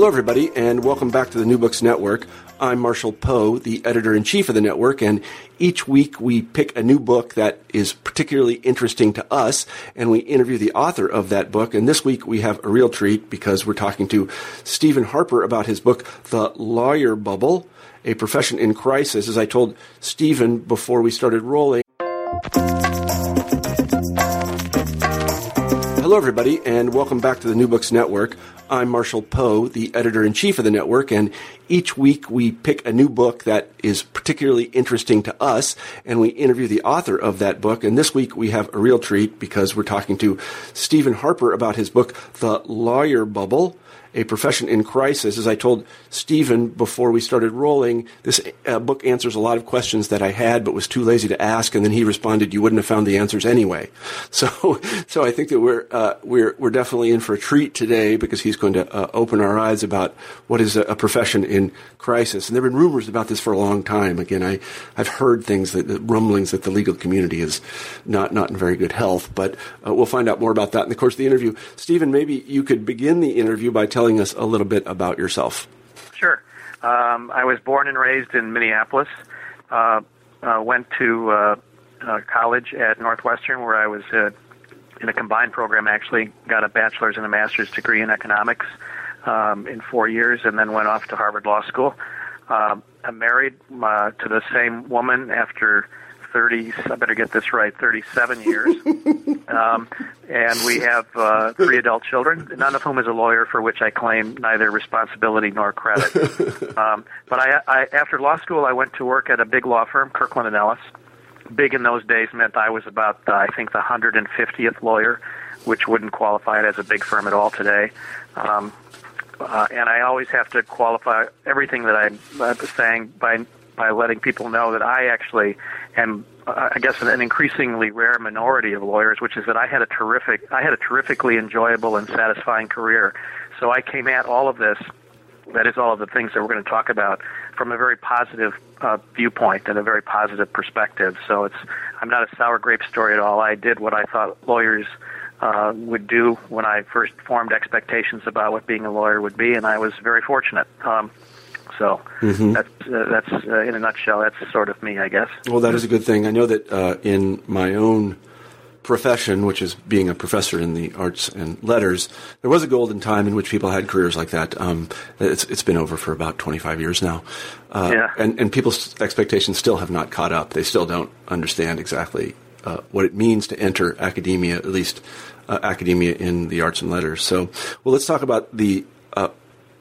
Hello, everybody, and welcome back to the New Books Network. I'm Marshall Poe, the editor in chief of the network, and each week we pick a new book that is particularly interesting to us, and we interview the author of that book. And this week we have a real treat because we're talking to Steven Harper about his book, The Lawyer Bubble, a profession in crisis. As I told Steven before we started rolling, Hello, everybody, and welcome back to the New Books Network. I'm Marshall Poe, the editor in chief of the network, and each week we pick a new book that is particularly interesting to us, and we interview the author of that book. And this week we have a real treat because we're talking to Steven Harper about his book, The Lawyer Bubble a profession in crisis. As I told Steven before we started rolling, this uh, book answers a lot of questions that I had but was too lazy to ask, and then he responded, "You wouldn't have found the answers anyway." So, so I think that we're uh, we're we're definitely in for a treat today because he's going to uh, open our eyes about what is a, a, profession in crisis. And there have been rumors about this for a long time. Again, I I've heard things that, rumblings that the legal community is not not in very good health, but uh, we'll find out more about that in the course of the interview. Steven, maybe you could begin the interview by telling telling us a little bit about yourself. Sure. Um, I was born and raised in Minneapolis. Uh, uh, went to uh, uh college at Northwestern, where I was uh, in a combined program. Actually, got a bachelor's and a master's degree in economics um, in four years, and then went off to Harvard Law School. Um, I'm married uh, to the same woman after 30, I better get this right, 37 years. um, and we have uh, three adult children, none of whom is a lawyer, for which I claim neither responsibility nor credit. um, but I, I, after law school, I went to work at a big law firm, Kirkland and Ellis. Big in those days meant I was about, uh, I think, the 150th lawyer, which wouldn't qualify it as a big firm at all today. Um, uh, and I always have to qualify everything that I'm uh, saying by by letting people know that I actually am, uh, I guess, an increasingly rare minority of lawyers, which is that I had a terrific, I had a terrifically enjoyable and satisfying career. So I came at all of this, that is all of the things that we're going to talk about, from a very positive uh, viewpoint and a very positive perspective. So it's, I'm not a sour grape story at all. I did what I thought lawyers uh, would do when I first formed expectations about what being a lawyer would be, and I was very fortunate. Um, so mm-hmm. that's uh, that's uh, in a nutshell. That's sort of me, I guess. Well, that is a good thing. I know that uh, in my own profession, which is being a professor in the arts and letters, there was a golden time in which people had careers like that. Um, it's, it's been over for about 25 years now. Uh, yeah. and, and people's expectations still have not caught up. They still don't understand exactly uh, what it means to enter academia, at least uh, academia in the arts and letters. So, well, let's talk about the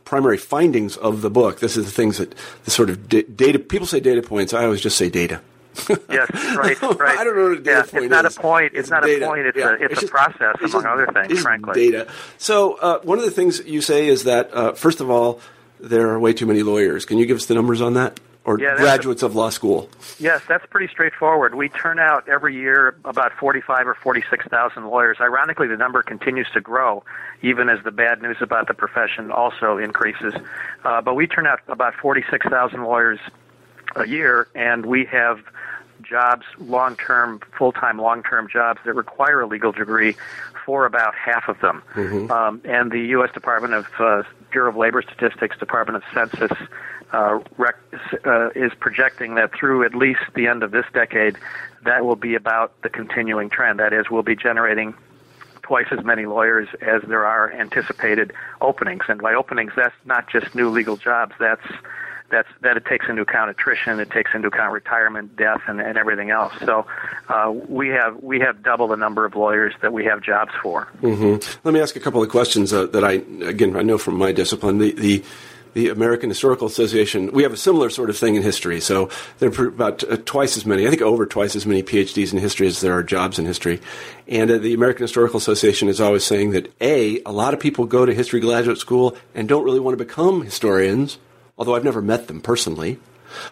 primary findings of the book. This is the things that the sort of data. People say data points. I always just say data. yes, right, right. I don't know what a data yeah, point it's not is. A point. It's, it's not data. a point. It's yeah. a it's, it's a just, process, among just, other things. frankly, data. So uh, one of the things you say is that uh, first of all, there are way too many lawyers. Can you give us the numbers on that? Or yeah, graduates of law school? Yes, that's pretty straightforward. We turn out every year about 45 or 46,000 lawyers. Ironically, the number continues to grow, even as the bad news about the profession also increases. Uh, but we turn out about 46,000 lawyers a year, and we have jobs, long term, full time, long term jobs that require a legal degree for about half of them. Mm-hmm. Um, and the U.S. Department of uh, Bureau of Labor Statistics, Department of Census, uh, rec- uh, is projecting that through at least the end of this decade, that will be about the continuing trend. That is, we'll be generating twice as many lawyers as there are anticipated openings. And by openings, that's not just new legal jobs. That's that's that it takes into account attrition, it takes into account retirement, death, and, and everything else. So uh, we have we have double the number of lawyers that we have jobs for. Mm-hmm. Let me ask a couple of questions uh, that I again I know from my discipline. The the the American Historical Association, we have a similar sort of thing in history. So there are about uh, twice as many, I think over twice as many PhDs in history as there are jobs in history. And uh, the American Historical Association is always saying that A, a lot of people go to history graduate school and don't really want to become historians, although I've never met them personally.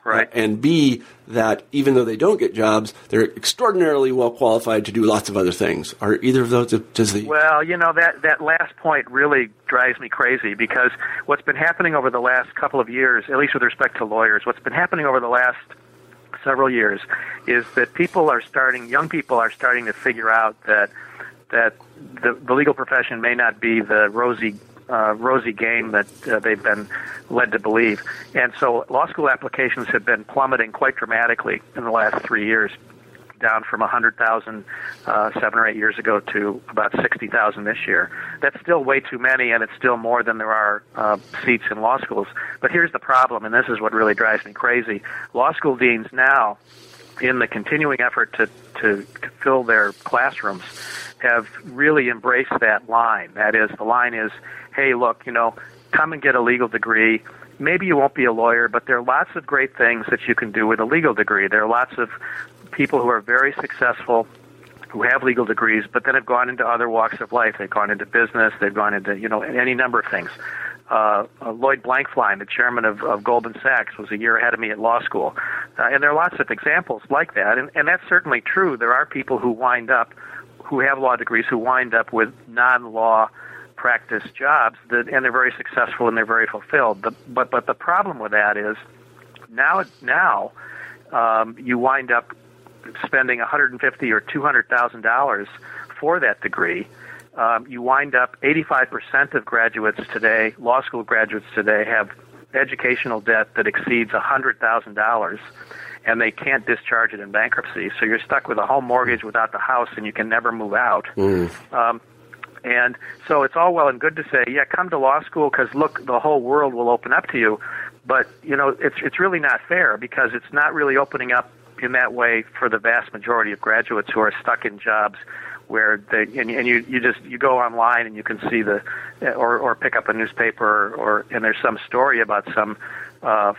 Right. Uh, and B, that even though they don't get jobs, they're extraordinarily well qualified to do lots of other things. Are either of those, does the. Well, you know, that, that last point really drives me crazy because what's been happening over the last couple of years, at least with respect to lawyers, what's been happening over the last several years is that people are starting, young people are starting to figure out that that the, the legal profession may not be the rosy uh, rosy game that uh, they've been led to believe. And so law school applications have been plummeting quite dramatically in the last three years, down from 100,000 uh, seven or eight years ago to about 60,000 this year. That's still way too many, and it's still more than there are uh, seats in law schools. But here's the problem, and this is what really drives me crazy. Law school deans now, in the continuing effort to, to fill their classrooms, have really embraced that line. That is, the line is, hey, look, you know, come and get a legal degree. Maybe you won't be a lawyer, but there are lots of great things that you can do with a legal degree. There are lots of people who are very successful who have legal degrees, but then have gone into other walks of life. They've gone into business. They've gone into you know any number of things. Uh, uh, Lloyd Blankfein, the chairman of, of Goldman Sachs, was a year ahead of me at law school, uh, and there are lots of examples like that. And, and that's certainly true. There are people who wind up, who have law degrees, who wind up with non-law practice jobs, that, and they're very successful and they're very fulfilled. The, but but the problem with that is now now um, you wind up spending 150 or 200 thousand dollars for that degree. Um, you wind up 85% of graduates today, law school graduates today, have educational debt that exceeds $100,000 and they can't discharge it in bankruptcy. So you're stuck with a home mortgage without the house and you can never move out. Mm. Um, and so it's all well and good to say, yeah, come to law school because look, the whole world will open up to you. But you know, it's it's really not fair because it's not really opening up in that way for the vast majority of graduates who are stuck in jobs where they and, and you you just you go online and you can see the or or pick up a newspaper or, or and there's some story about some uh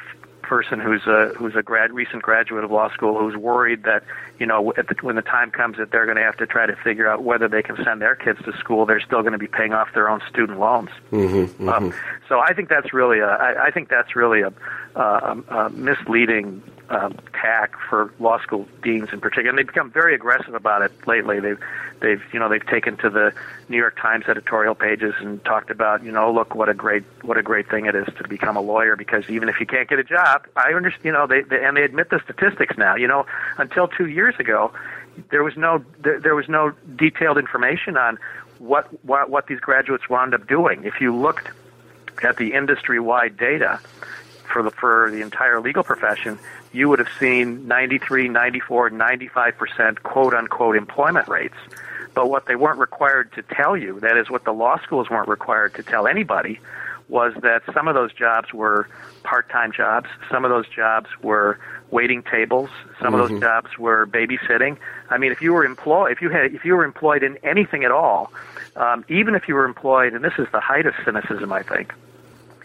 person who's a who's a grad recent graduate of law school who's worried that you know the, when the time comes that they're going to have to try to figure out whether they can send their kids to school, they're still going to be paying off their own student loans. Mm-hmm, mm-hmm. Um, so I think that's really a I, I think that's really a, a, a misleading um, tack for law school deans in particular, and they've become very aggressive about it lately. They've they've you know they've taken to the New York Times editorial pages and talked about you know look what a great what a great thing it is to become a lawyer because even if you can't get a job, I understand you know they, they and they admit the statistics now. You know until two years ago, there was no there, there was no detailed information on what what what these graduates wound up doing. If you looked at the industry wide data for the for the entire legal profession you would have seen 93, 94, 95% quote unquote employment rates. But what they weren't required to tell you, that is what the law schools weren't required to tell anybody, was that some of those jobs were part-time jobs, some of those jobs were waiting tables, some mm-hmm. of those mm-hmm. jobs were babysitting. I mean, if you were employed, if you had, if you were employed in anything at all, um, even if you were employed, and this is the height of cynicism, I think,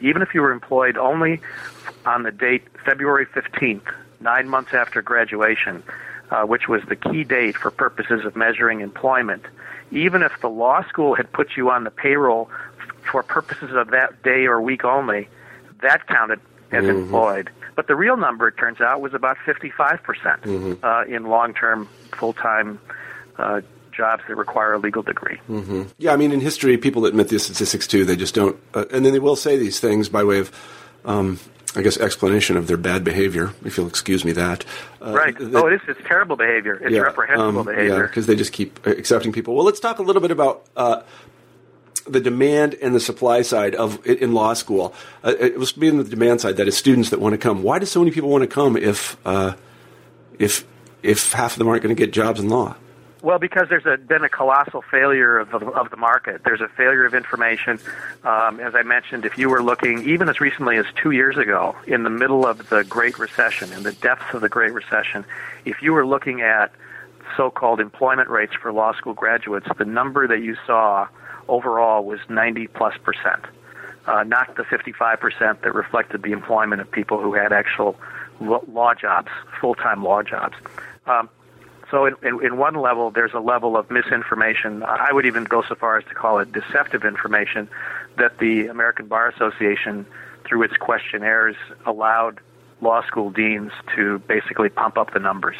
even if you were employed only on the date February 15th, nine months after graduation, uh, which was the key date for purposes of measuring employment, even if the law school had put you on the payroll for purposes of that day or week only, that counted as mm-hmm. employed. But the real number, it turns out, was about 55% mm-hmm. uh, in long term, full time uh, jobs that require a legal degree. Mm-hmm. Yeah, I mean, in history, people admit these statistics too. They just don't, uh, and then they will say these things by way of um, I guess, explanation of their bad behavior, if you'll excuse me that. Uh, right. oh, it is. It's terrible behavior. It's yeah, reprehensible um, behavior. Yeah, because they just keep accepting people. Well, let's talk a little bit about uh, the demand and the supply side of in law school. Uh, it was being the demand side that is students that want to come. Why do so many people want to come if uh, if if half of them aren't going to get jobs in law? Well, because there's a, been a colossal failure of the, of the market. There's a failure of information. Um, as I mentioned, if you were looking even as recently as two years ago, in the middle of the Great Recession, in the depths of the Great Recession, if you were looking at so-called employment rates for law school graduates, the number that you saw overall was 90 plus percent. uh, not the 55% that reflected the employment of people who had actual law jobs, full-time law jobs. Um, so, in, in, in, one level, there's a level of misinformation. I would even go so far as to call it deceptive information that the American Bar Association, through its questionnaires, allowed law school deans to basically pump up the numbers.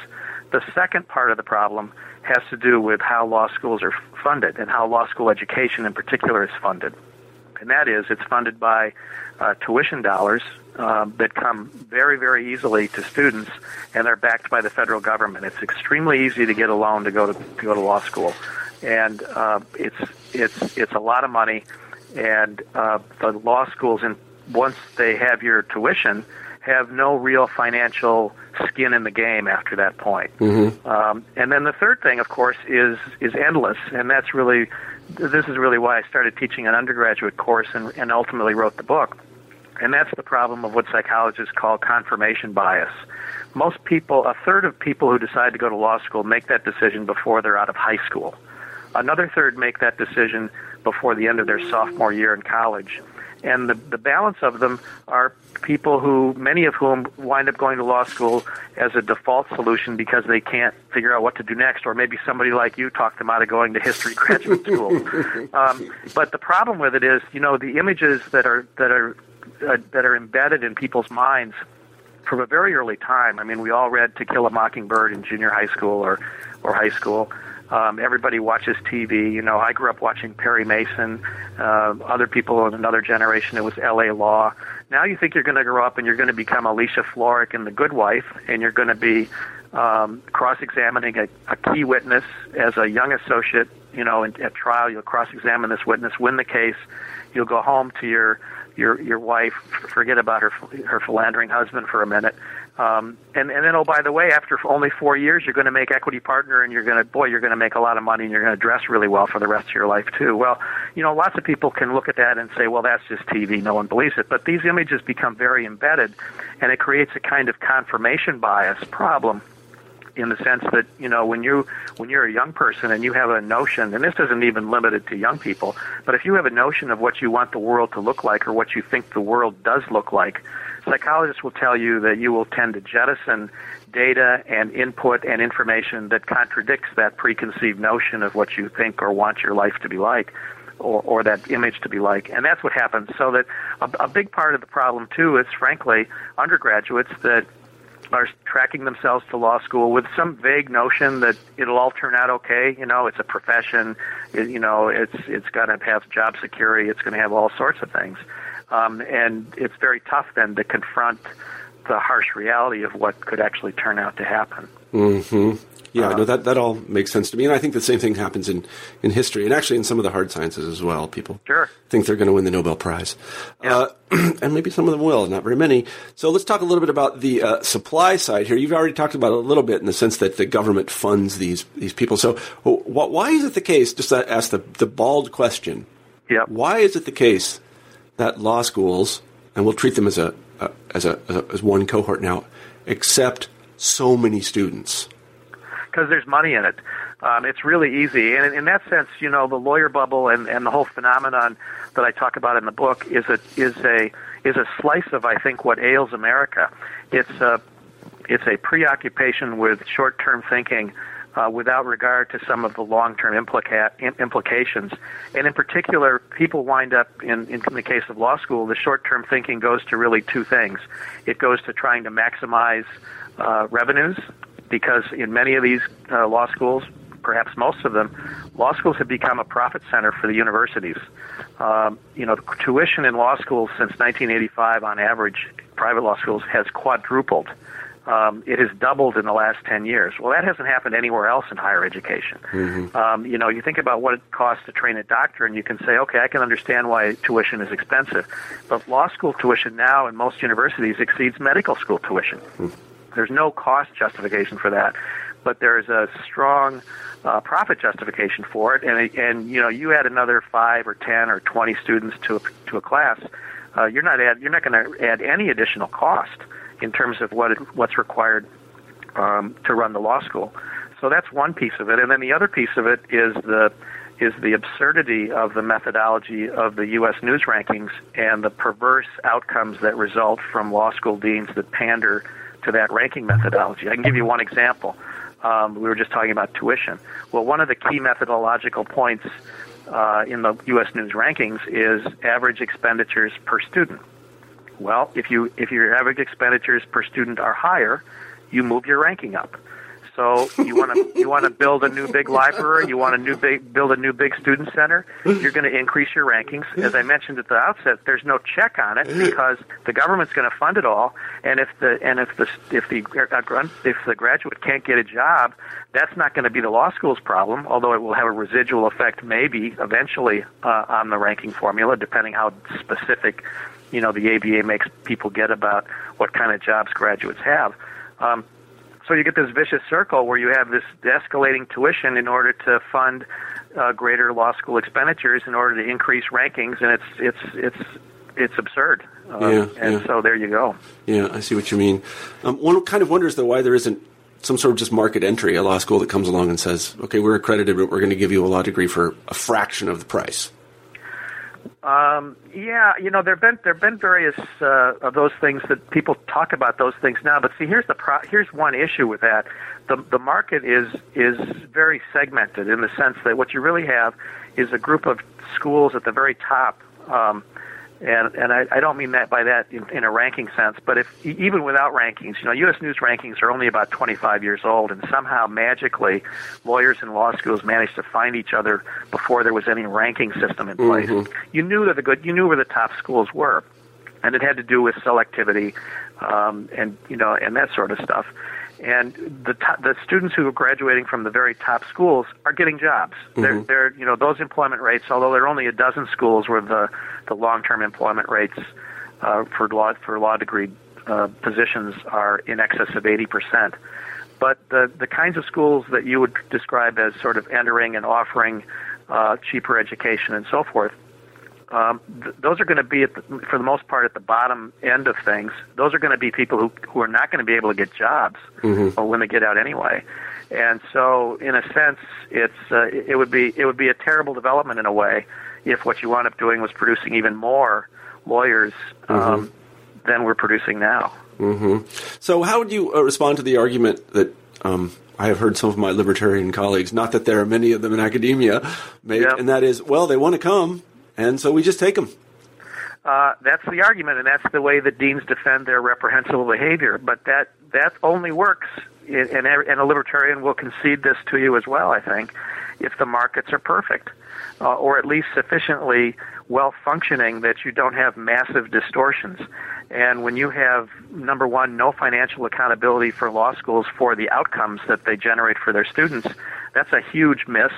The second part of the problem has to do with how law schools are funded and how law school education in particular is funded. And that is, it's funded by uh, tuition dollars um, that come very, very easily to students, and they're backed by the federal government. It's extremely easy to get a loan to go to, to go to law school, and uh, it's it's it's a lot of money. And uh, the law schools, in once they have your tuition, have no real financial skin in the game after that point. Mm-hmm. Um, and then the third thing, of course, is is endless, and that's really this is really why I started teaching an undergraduate course and, and ultimately wrote the book and that's the problem of what psychologists call confirmation bias. Most people, a third of people who decide to go to law school make that decision before they're out of high school. Another third make that decision before the end of their sophomore year in college. And the, the balance of them are people who, many of whom wind up going to law school as a default solution because they can't figure out what to do next, or maybe somebody like you talked them out of going to history graduate school. um, but the problem with it is, you know, the images that are that are uh, that are embedded in people's minds from a very early time. I mean, we all read To Kill a Mockingbird in junior high school or or high school. Um, everybody watches TV. You know, I grew up watching Perry Mason. Uh, other people in another generation, it was L.A. Law. Now you think you're going to grow up and you're going to become Alicia Florrick in The Good Wife, and you're going to be um, cross-examining a, a key witness as a young associate. You know, in, at trial, you'll cross-examine this witness, win the case. You'll go home to your your your wife, forget about her her philandering husband for a minute, um, and and then oh by the way, after only four years, you're going to make equity partner, and you're going to boy, you're going to make a lot of money, and you're going to dress really well for the rest of your life too. Well, you know, lots of people can look at that and say, well, that's just TV, no one believes it. But these images become very embedded, and it creates a kind of confirmation bias problem in the sense that you know when you when you're a young person and you have a notion and this isn't even limited to young people but if you have a notion of what you want the world to look like or what you think the world does look like psychologists will tell you that you will tend to jettison data and input and information that contradicts that preconceived notion of what you think or want your life to be like or, or that image to be like. And that's what happens. So that a, a big part of the problem too is frankly undergraduates that are tracking themselves to law school with some vague notion that it'll all turn out okay. You know, it's a profession. It, you know, it's it's got to have job security. It's going to have all sorts of things, um, and it's very tough then to confront the harsh reality of what could actually turn out to happen. Mm-hmm. Yeah, uh, no, that that all makes sense to me, and I think the same thing happens in, in history, and actually in some of the hard sciences as well. People sure. think they're going to win the Nobel Prize, yeah. uh, and maybe some of them will, not very many. So let's talk a little bit about the uh, supply side here. You've already talked about it a little bit in the sense that the government funds these these people. So why is it the case? Just to ask the the bald question. Yeah. Why is it the case that law schools, and we'll treat them as a, a as a as one cohort now, accept so many students? because there's money in it. Um, it's really easy, and in, in that sense, you know, the lawyer bubble and, and the whole phenomenon that I talk about in the book is a is a is a slice of I think what ails America. It's a it's a preoccupation with short-term thinking uh, without regard to some of the long-term implica- implications. And in particular, people wind up, in, in the case of law school, the short-term thinking goes to really two things. It goes to trying to maximize uh, revenues because in many of these uh, law schools, perhaps most of them, law schools have become a profit center for the universities. Um, you know, tuition in law schools since 1985 on average, private law schools has quadrupled. Um, it has doubled in the last 10 years. Well, that hasn't happened anywhere else in higher education. Mm-hmm. Um, you know, you think about what it costs to train a doctor, and you can say, okay, I can understand why tuition is expensive. But law school tuition now in most universities exceeds medical school tuition. Mm-hmm. There's no cost justification for that, but there's a strong uh, profit justification for it. And and you know, you add another five or ten or twenty students to a, to a class, uh, you're not add you're not going to add any additional cost in terms of what what's required um, to run the law school. So that's one piece of it, and then the other piece of it is the is the absurdity of the methodology of the U.S. news rankings and the perverse outcomes that result from law school deans that pander to that ranking methodology. I can give you one example. Um, we were just talking about tuition. Well, one of the key methodological points uh, in the U.S. News rankings is average expenditures per student. Well, if you if your average expenditures per student are higher, you move your ranking up. So you want to you want to build a new big library, you want a new big build a new big student center. You're going to increase your rankings. As I mentioned at the outset, there's no check on it because the government's going to fund it all. And if the and if the if the if the graduate can't get a job, that's not going to be the law school's problem. Although it will have a residual effect, maybe eventually uh, on the ranking formula, depending how specific you know the ABA makes people get about what kind of jobs graduates have. Um, so you get this vicious circle where you have this escalating tuition in order to fund uh, greater law school expenditures in order to increase rankings, and it's it's it's it's absurd. Um, yeah, and yeah. so there you go. Yeah, I see what you mean. Um, one kind of wonders though why there isn't some sort of just market entry, a law school that comes along and says, "Okay, we're accredited, but we're going to give you a law degree for a fraction of the price." Um, yeah, you know, there've been there've been various uh, of those things that people talk about those things now. But see, here's the pro- here's one issue with that. The the market is is very segmented in the sense that what you really have is a group of schools at the very top um, and and I, I don't mean that by that in, in a ranking sense, but if even without rankings, you know, U.S. News rankings are only about 25 years old, and somehow magically, lawyers and law schools managed to find each other before there was any ranking system in place. Mm-hmm. You knew that the good, you knew where the top schools were, and it had to do with selectivity, um, and you know, and that sort of stuff and the top, the students who are graduating from the very top schools are getting jobs. Mm-hmm. They're, they're you know those employment rates, although there are only a dozen schools where the the long term employment rates uh, for law for law degree uh, positions are in excess of eighty percent. But the the kinds of schools that you would describe as sort of entering and offering uh, cheaper education and so forth um, th- those are going to be, the, for the most part, at the bottom end of things. Those are going to be people who who are not going to be able to get jobs mm-hmm. when they get out anyway. And so, in a sense, it's uh, it would be it would be a terrible development in a way if what you wound up doing was producing even more lawyers um, mm-hmm. than we're producing now. Mm-hmm. So, how would you uh, respond to the argument that um, I have heard some of my libertarian colleagues, not that there are many of them in academia, make, yep. and that is, well, they want to come, and so we just take them. Uh, that's the argument, and that's the way that deans defend their reprehensible behavior. But that that only works, and, and a libertarian will concede this to you as well. I think, if the markets are perfect, uh, or at least sufficiently well functioning that you don't have massive distortions. And when you have number one, no financial accountability for law schools for the outcomes that they generate for their students, that's a huge miss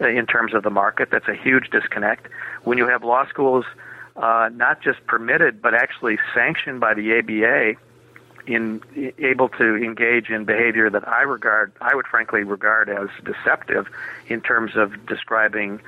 in terms of the market. That's a huge disconnect. When you have law schools uh, not just permitted but actually sanctioned by the ABA in able to engage in behavior that I regard, I would frankly regard as deceptive in terms of describing,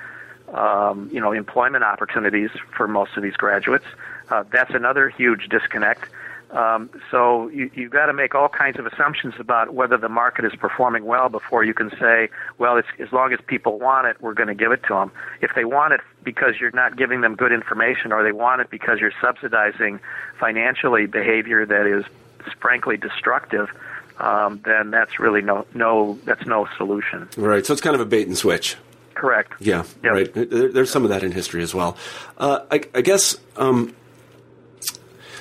um, you know, employment opportunities for most of these graduates. Uh, that's another huge disconnect. Um, so you, you've got to make all kinds of assumptions about whether the market is performing well before you can say, well, it's, as long as people want it, we're going to give it to them. If they want it because you're not giving them good information, or they want it because you're subsidizing financially behavior that is frankly destructive, um, then that's really no no that's no solution. Right. So it's kind of a bait and switch. Correct. Yeah. Yep. Right. There, there's some of that in history as well. Uh, I, I, guess. Um,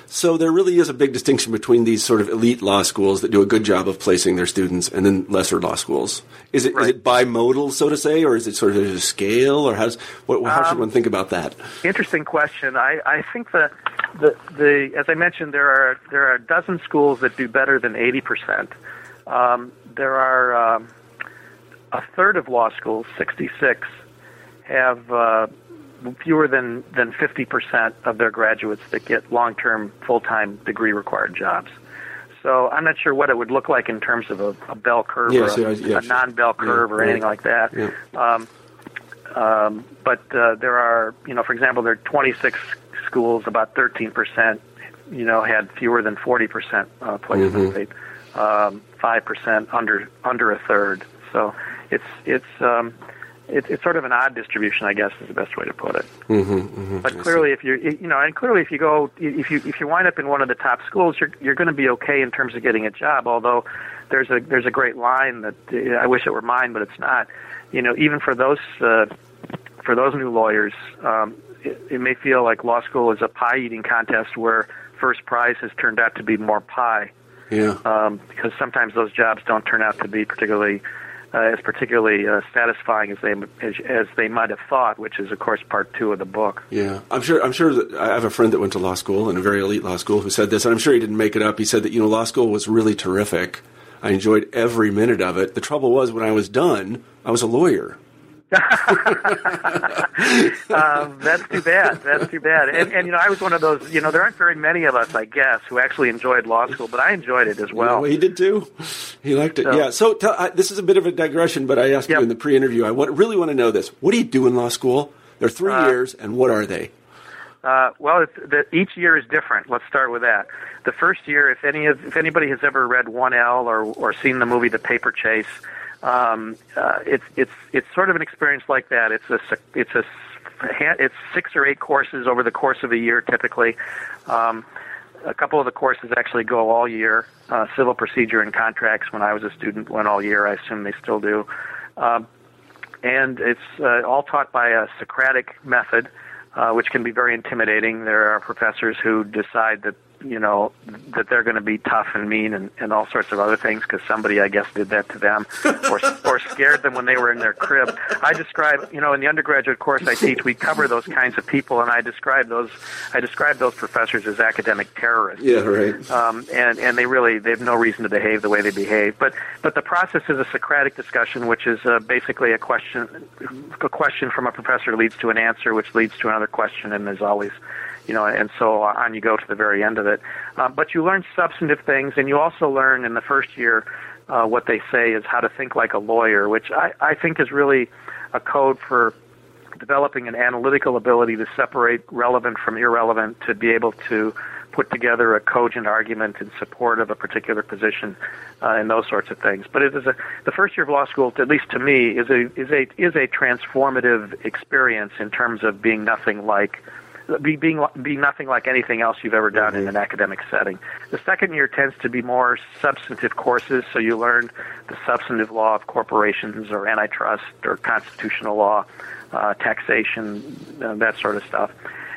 so there really is a big distinction between these sort of elite law schools that do a good job of placing their students and then lesser law schools. Is it, right. is it bimodal, so to say, or is it sort of a scale, or how's, what, how um, should one think about that? Interesting question. I, I think that the, the, as I mentioned, there are, there are a dozen schools that do better than 80%. Um, there are um, a third of law schools, 66, have uh, fewer than than 50% of their graduates that get long-term full-time degree required jobs. So I'm not sure what it would look like in terms of a, a bell curve yeah, or a, yeah, a non-bell curve or anything like that. Um, um, but uh, there are, you know, for example, there are 26 schools, about 13%, you know, had fewer than 40% uh, placement mm-hmm. rate, um, 5% under under a third. So it's it's um, it's it's sort of an odd distribution, I guess, is the best way to put it. Mm-hmm, mm-hmm. But clearly, if you're, you know, and clearly, if you go, if you if you wind up in one of the top schools, you're you're going to be okay in terms of getting a job. Although there's a there's a great line that uh, I wish it were mine, but it's not. You know, even for those uh, for those new lawyers, um, it, it may feel like law school is a pie eating contest where first prize has turned out to be more pie. Yeah. Um, because sometimes those jobs don't turn out to be particularly uh, as particularly uh, satisfying as they as, as they might have thought, which is of course part two of the book. Yeah, I'm sure. I'm sure that I have a friend that went to law school and a very elite law school who said this, and I'm sure he didn't make it up. He said that you know law school was really terrific. I enjoyed every minute of it. The trouble was when I was done, I was a lawyer. um, that's too bad. That's too bad. And, and you know, I was one of those. You know, there aren't very many of us, I guess, who actually enjoyed law school, but I enjoyed it as well. he did too. He liked it. So- yeah. So tell, I, this is a bit of a digression, but I asked Yep. you in the pre-interview. I want, really want to know this. What do you do in law school? They're three Uh, years, and what are they? Uh, well, it's, the, each year is different. Let's start with that. The first year, if any of, if anybody has ever read One L or or seen the movie The Paper Chase, um, uh, it's it's it's sort of an experience like that. It's a it's a it's six or eight courses over the course of a year, typically. Um, a couple of the courses actually go all year. Uh, civil procedure and contracts, when I was a student, went all year. I assume they still do. Um, and it's uh, all taught by a Socratic method, uh, which can be very intimidating. There are professors who decide that you know that they're going to be tough and mean and, and all sorts of other things because somebody, I guess, did that to them or or scared them when they were in their crib. I describe, you know, in the undergraduate course I teach, we cover those kinds of people, and I describe those I describe those professors as academic terrorists Yeah. Right. um, and and they really they have no reason to behave the way they behave. But but the process is a Socratic discussion, which is uh, basically a question a question from a professor leads to an answer, which leads to another question, and there's always you know, and so on you go to the very end of it. Uh, but you learn substantive things, and you also learn in the first year uh, what they say is how to think like a lawyer, which I, I think is really a code for developing an analytical ability to separate relevant from irrelevant, to be able to put together a cogent argument in support of a particular position, uh, and those sorts of things. But it is a the first year of law school, at least to me, is a is a is a transformative experience in terms of being nothing like be being be nothing like anything else you've ever done in an academic setting. The second year tends to be more substantive courses, so you learn the substantive law of corporations or antitrust or constitutional law, uh, taxation, uh, that sort of stuff.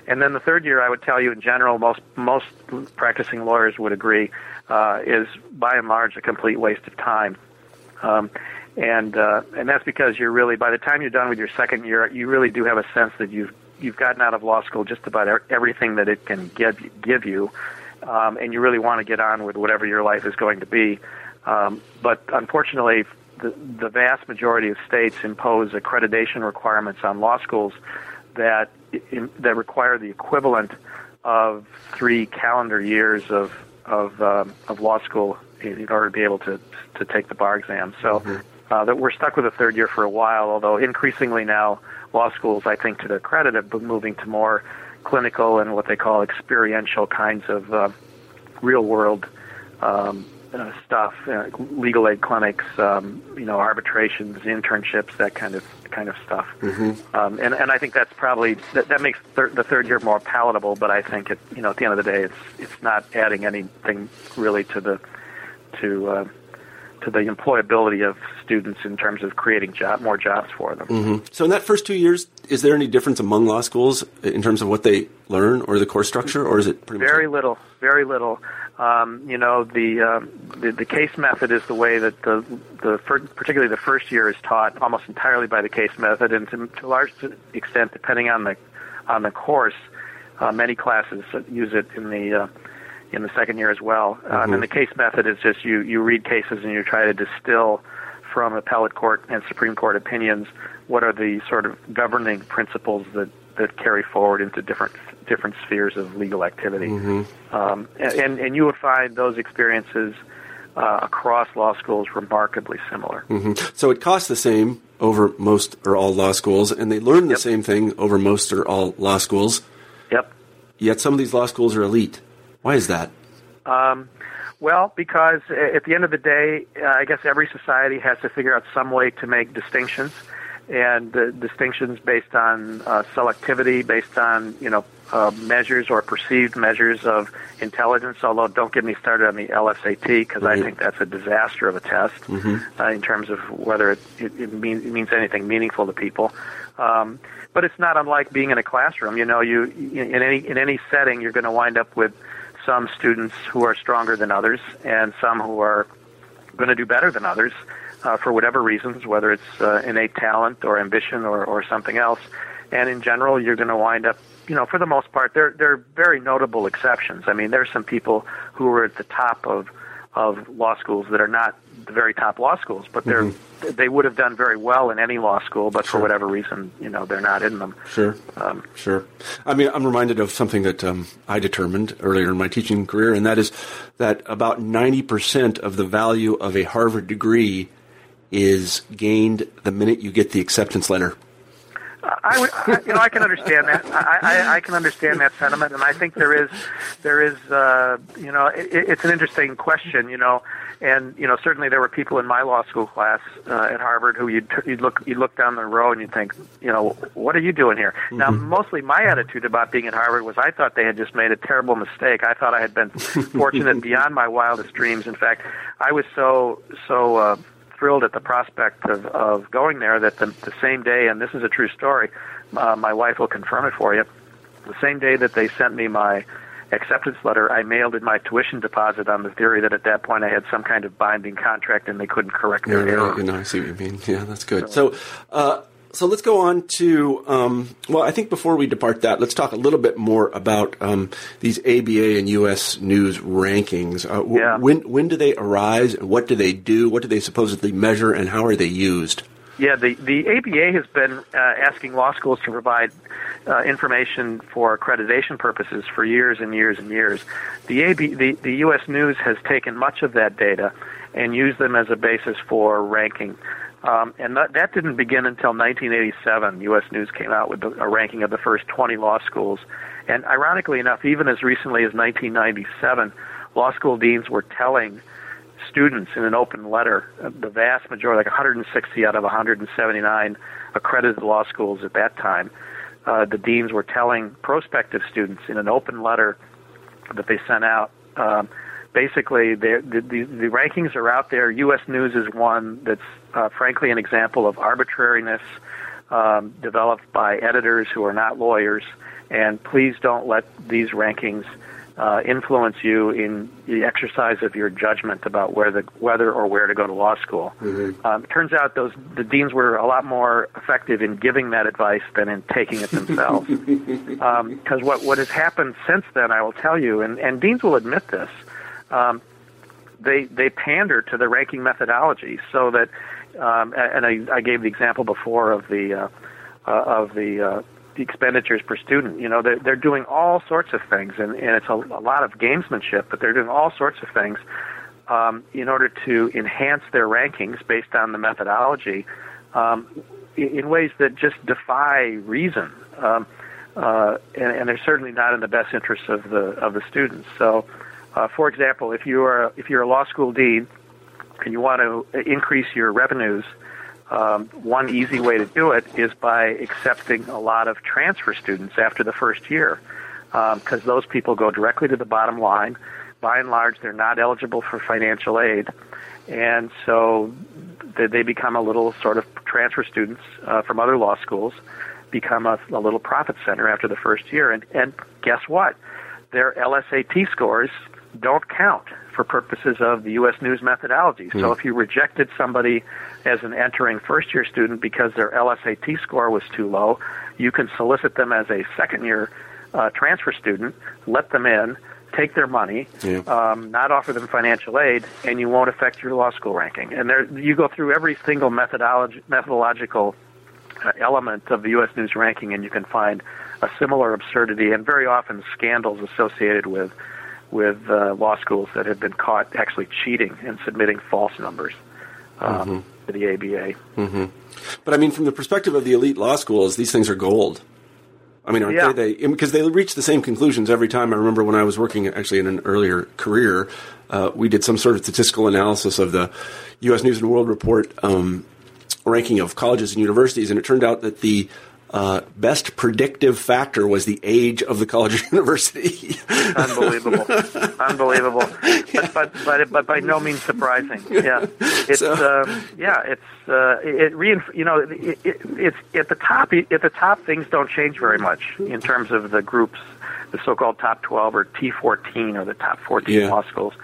And then the third year, I would tell you in general, most most practicing lawyers would agree, uh, is by and large a complete waste of time. Um, and uh, and that's because you're really by the time you're done with your second year, you really do have a sense that you've you've gotten out of law school just about everything that it can give give you, um, and you really want to get on with whatever your life is going to be. Um, but unfortunately, the, the vast majority of states impose accreditation requirements on law schools that in, that require the equivalent of three calendar years of of um, of law school in order to be able to to take the bar exam. So uh, that we're stuck with a third year for a while. Although increasingly now, law schools, I think, to their credit, have been moving to more clinical and what they call experiential kinds of uh, real world um, uh, stuff, uh, legal aid clinics, um, you know, arbitrations, internships, that kind of kind of stuff. Um, and and I think that's probably that, that makes thir- the third year more palatable. But I think it, you know, at the end of the day, it's it's not adding anything really to the to uh, to the employability of students in terms of creating job more jobs for them. So in that first two years, is there any difference among law schools in terms of what they learn or the course structure, or is it pretty Very much? little, very little. Um, you know, the, um, the the case method is the way that the the particularly the first year is taught almost entirely by the case method, and to, to a large extent, depending on the on the course, uh, many classes use it in the uh, in the second year as well. Um, and the case method is just you you read cases and you try to distill from appellate court and Supreme Court opinions what are the sort of governing principles that that carry forward into different different spheres of legal activity. Um, and and you would find those experiences uh, across law schools remarkably similar. Mhm. So it costs the same over most or all law schools, and they learn the Yep. same thing over most or all law schools. Yep. Yet some of these law schools are elite. Why is that? Um, well, because at the end of the day, uh, I guess every society has to figure out some way to make distinctions, and the distinctions based on uh, selectivity, based on you know uh, measures or perceived measures of intelligence. Although don't get me started on the LSAT because Right. I think that's a disaster of a test Mm-hmm. uh, in terms of whether it, it, it, mean, it means anything meaningful to people. Um, but it's not unlike being in a classroom. You know, you in any in any setting, you're going to wind up with some students who are stronger than others, and some who are going to do better than others uh, for whatever reasons, whether it's uh, innate talent or ambition or, or something else. And in general, you're going to wind up, you know, for the most part, there there are very notable exceptions. I mean, there's some people who are at the top of of law schools that are not the very top law schools, but they're they would have done very well in any law school, but for whatever reason, you know, they're not in them. Sure. Um, Sure. I mean, I'm reminded of something that um, I determined earlier in my teaching career, and that is that about 90% of the value of a Harvard degree is gained the minute you get the acceptance letter. I, I, you know, I can understand that. I, I, I can understand that sentiment, and I think there is, there is, uh, you know, it, it's an interesting question, you know, and you know, certainly there were people in my law school class uh, at Harvard who you'd you'd look you'd look down the row and you'd think, you know, what are you doing here? Now, mostly my attitude about being at Harvard was I thought they had just made a terrible mistake. I thought I had been fortunate beyond my wildest dreams. In fact, I was so so. Uh, thrilled at the prospect of, of going there that the, the same day, and this is a true story, uh, my wife will confirm it for you, the same day that they sent me my acceptance letter, I mailed in my tuition deposit on the theory that at that point I had some kind of binding contract and they couldn't correct Yeah, their error. right. You know, I see what you mean. Yeah, that's good. So, uh, so let's go on to. Um, well, I think before we depart that, let's talk a little bit more about um, these ABA and U.S. News rankings. Uh, w- Yeah. When when do they arise? What do they do? What do they supposedly measure? And how are they used? Yeah, the, the ABA has been uh, asking law schools to provide uh, information for accreditation purposes for years and years and years. The, AB, the, the U.S. News has taken much of that data and used them as a basis for ranking. Um, and that, that didn't begin until 1987. U.S. News came out with the, a ranking of the first 20 law schools. And ironically enough, even as recently as 1997, law school deans were telling students in an open letter, uh, the vast majority, like 160 out of 179 accredited law schools at that time, uh, the deans were telling prospective students in an open letter that they sent out. Um, basically, the, the the rankings are out there. U.S. News is one that's uh, frankly an example of arbitrariness um, developed by editors who are not lawyers. And please don't let these rankings uh, influence you in the exercise of your judgment about where the whether or where to go to law school. Um, it turns out those the deans were a lot more effective in giving that advice than in taking it themselves. Because what what has happened since then, I will tell you, and, and deans will admit this. Um, they they pander to the ranking methodology so that, um, and I, I gave the example before of the uh, uh, of the, uh, the expenditures per student. You know, they're, they're doing all sorts of things, and, and it's a, a lot of gamesmanship, but they're doing all sorts of things um, in order to enhance their rankings based on the methodology um, in, ways that just defy reason. Um, uh, and, and they're certainly not in the best interests of the of the students. So, uh, for example, if you are if you're a law school dean and you want to increase your revenues, um, one easy way to do it is by accepting a lot of transfer students after the first year, because those people go directly to the bottom line. By and large, they're not eligible for financial aid, and so they, they become a little sort of transfer students uh, from other law schools, become a, a little profit center after the first year, and and guess what? Their LSAT scores don't count for purposes of the U.S. News methodology. So if you rejected somebody as an entering first year student because their LSAT score was too low, you can solicit them as a second year uh, transfer student, let them in, take their money, Yeah. um, not offer them financial aid, and you won't affect your law school ranking. And there, you go through every single methodology, methodological uh, element of the U.S. News ranking, and you can find a similar absurdity and very often scandals associated with with uh, law schools that have been caught actually cheating and submitting false numbers um, to the ABA. But I mean, from the perspective of the elite law schools, these things are gold. I mean, aren't Yeah. they? They because they reach the same conclusions every time. I remember when I was working actually in an earlier career, uh, we did some sort of statistical analysis of the U.S. News and World Report um, ranking of colleges and universities, and it turned out that the uh, best predictive factor was the age of the college or university. Unbelievable, unbelievable, but, but but but by no means surprising. Yeah, it's so, uh, yeah, it's uh, it reinf- you know it, it, it's at the top at the top things don't change very much in terms of the groups, the so-called top twelve or T fourteen or the top fourteen yeah. law schools.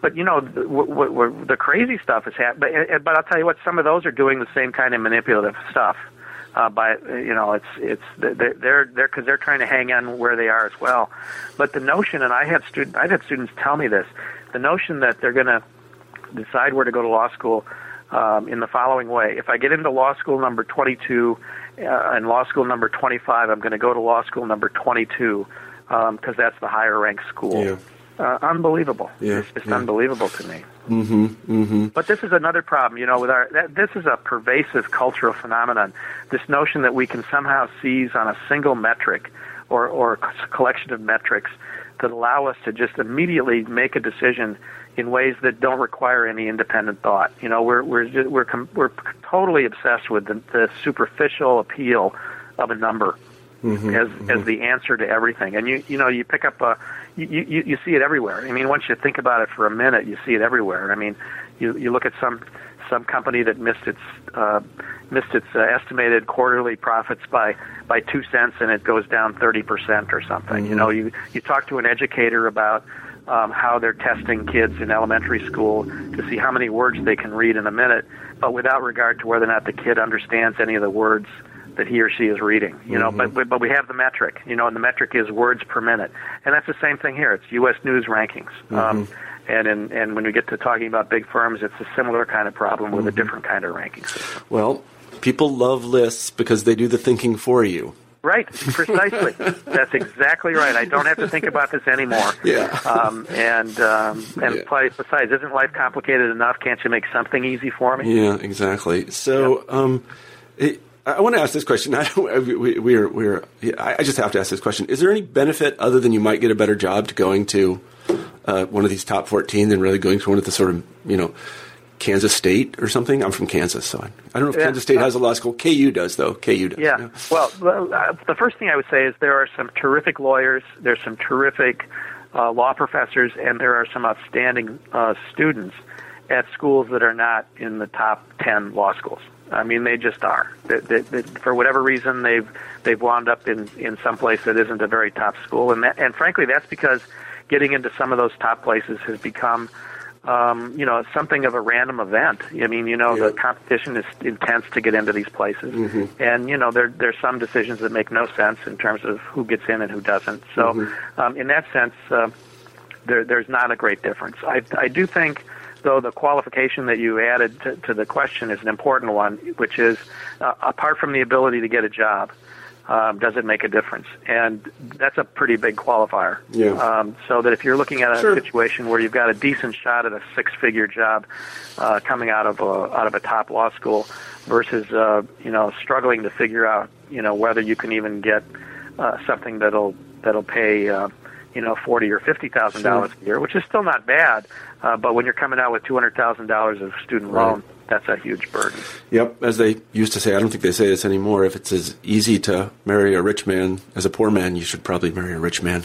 But you know, the, w- w- the crazy stuff is happening. But, but I'll tell you what, some of those are doing the same kind of manipulative stuff uh, by you know it's it's they're they're because they're trying to hang on where they are as well. But the notion, and I had student I've had students tell me this, the notion that they're going to decide where to go to law school um, in the following way: if I get into law school number 22 uh, and law school number 25, I'm going to go to law school number 22 because um, that's the higher ranked school. Yeah. Uh, unbelievable. Yeah, it's just yeah. unbelievable to me. Mm-hmm, mm-hmm. But this is another problem, you know, with our that, this is a pervasive cultural phenomenon. This notion that we can somehow seize on a single metric or or a collection of metrics that allow us to just immediately make a decision in ways that don't require any independent thought. You know, we're we're just, we're com- we're totally obsessed with the, the superficial appeal of a number Mm-hmm, as mm-hmm. as the answer to everything. And you you know you pick up a you, you you see it everywhere. I mean, once you think about it for a minute, you see it everywhere. I mean, you you look at some some company that missed its uh, missed its uh, estimated quarterly profits by by two cents, and it goes down thirty percent or something. Mm-hmm. You know, you you talk to an educator about um, how they're testing kids in elementary school to see how many words they can read in a minute, but without regard to whether or not the kid understands any of the words that he or she is reading. You know, Mm-hmm. but but we have the metric. You know, and the metric is words per minute, and that's the same thing here. It's U.S. News rankings. Um, Mm-hmm. and in, and when we get to talking about big firms, it's a similar kind of problem with Mm-hmm. a different kind of ranking system. Well, people love lists because they do the thinking for you. Right, precisely. That's exactly right. I don't have to think about this anymore. Yeah. Um, and um, and Yeah. besides, isn't life complicated enough? Can't you make something easy for me? Yeah, exactly. So, um, it, I want to ask this question. I don't, we, we're, we're, I I just have to ask this question. Is there any benefit other than you might get a better job to going to uh, one of these top 14 than really going to one of the sort of, you know, Kansas State or something? I'm from Kansas, so I, I don't know if Yeah. Kansas State has a law school. KU does, though. KU does. Yeah. Well, well, uh, the first thing I would say is there are some terrific lawyers, there's some terrific uh, law professors, and there are some outstanding uh, students at schools that are not in the top 10 law schools. I mean, they just are. They, they, they, for whatever reason, they've they've wound up in in some place that isn't a very top school, and that, and frankly, that's because getting into some of those top places has become um, you know, something of a random event. I mean, you know, Yeah. the competition is intense to get into these places, Mm-hmm. and you know, there there's some decisions that make no sense in terms of who gets in and who doesn't. So, Mm-hmm. um, in that sense, uh, there there's not a great difference. I I do think. Though the qualification that you added to, to the question is an important one, which is uh, apart from the ability to get a job, um, does it make a difference? And that's a pretty big qualifier. Yeah. Um, so that if you're looking at a Sure. situation where you've got a decent shot at a six-figure job uh, coming out of a, out of a top law school versus uh, you know struggling to figure out you know whether you can even get uh, something that'll that'll pay uh, you know forty or fifty thousand dollars a year, which is still not bad. Uh, but when you're coming out with two hundred thousand dollars of student Right. loan, that's a huge burden. Yep, as they used to say, I don't think they say this anymore. If it's as easy to marry a rich man as a poor man, you should probably marry a rich man.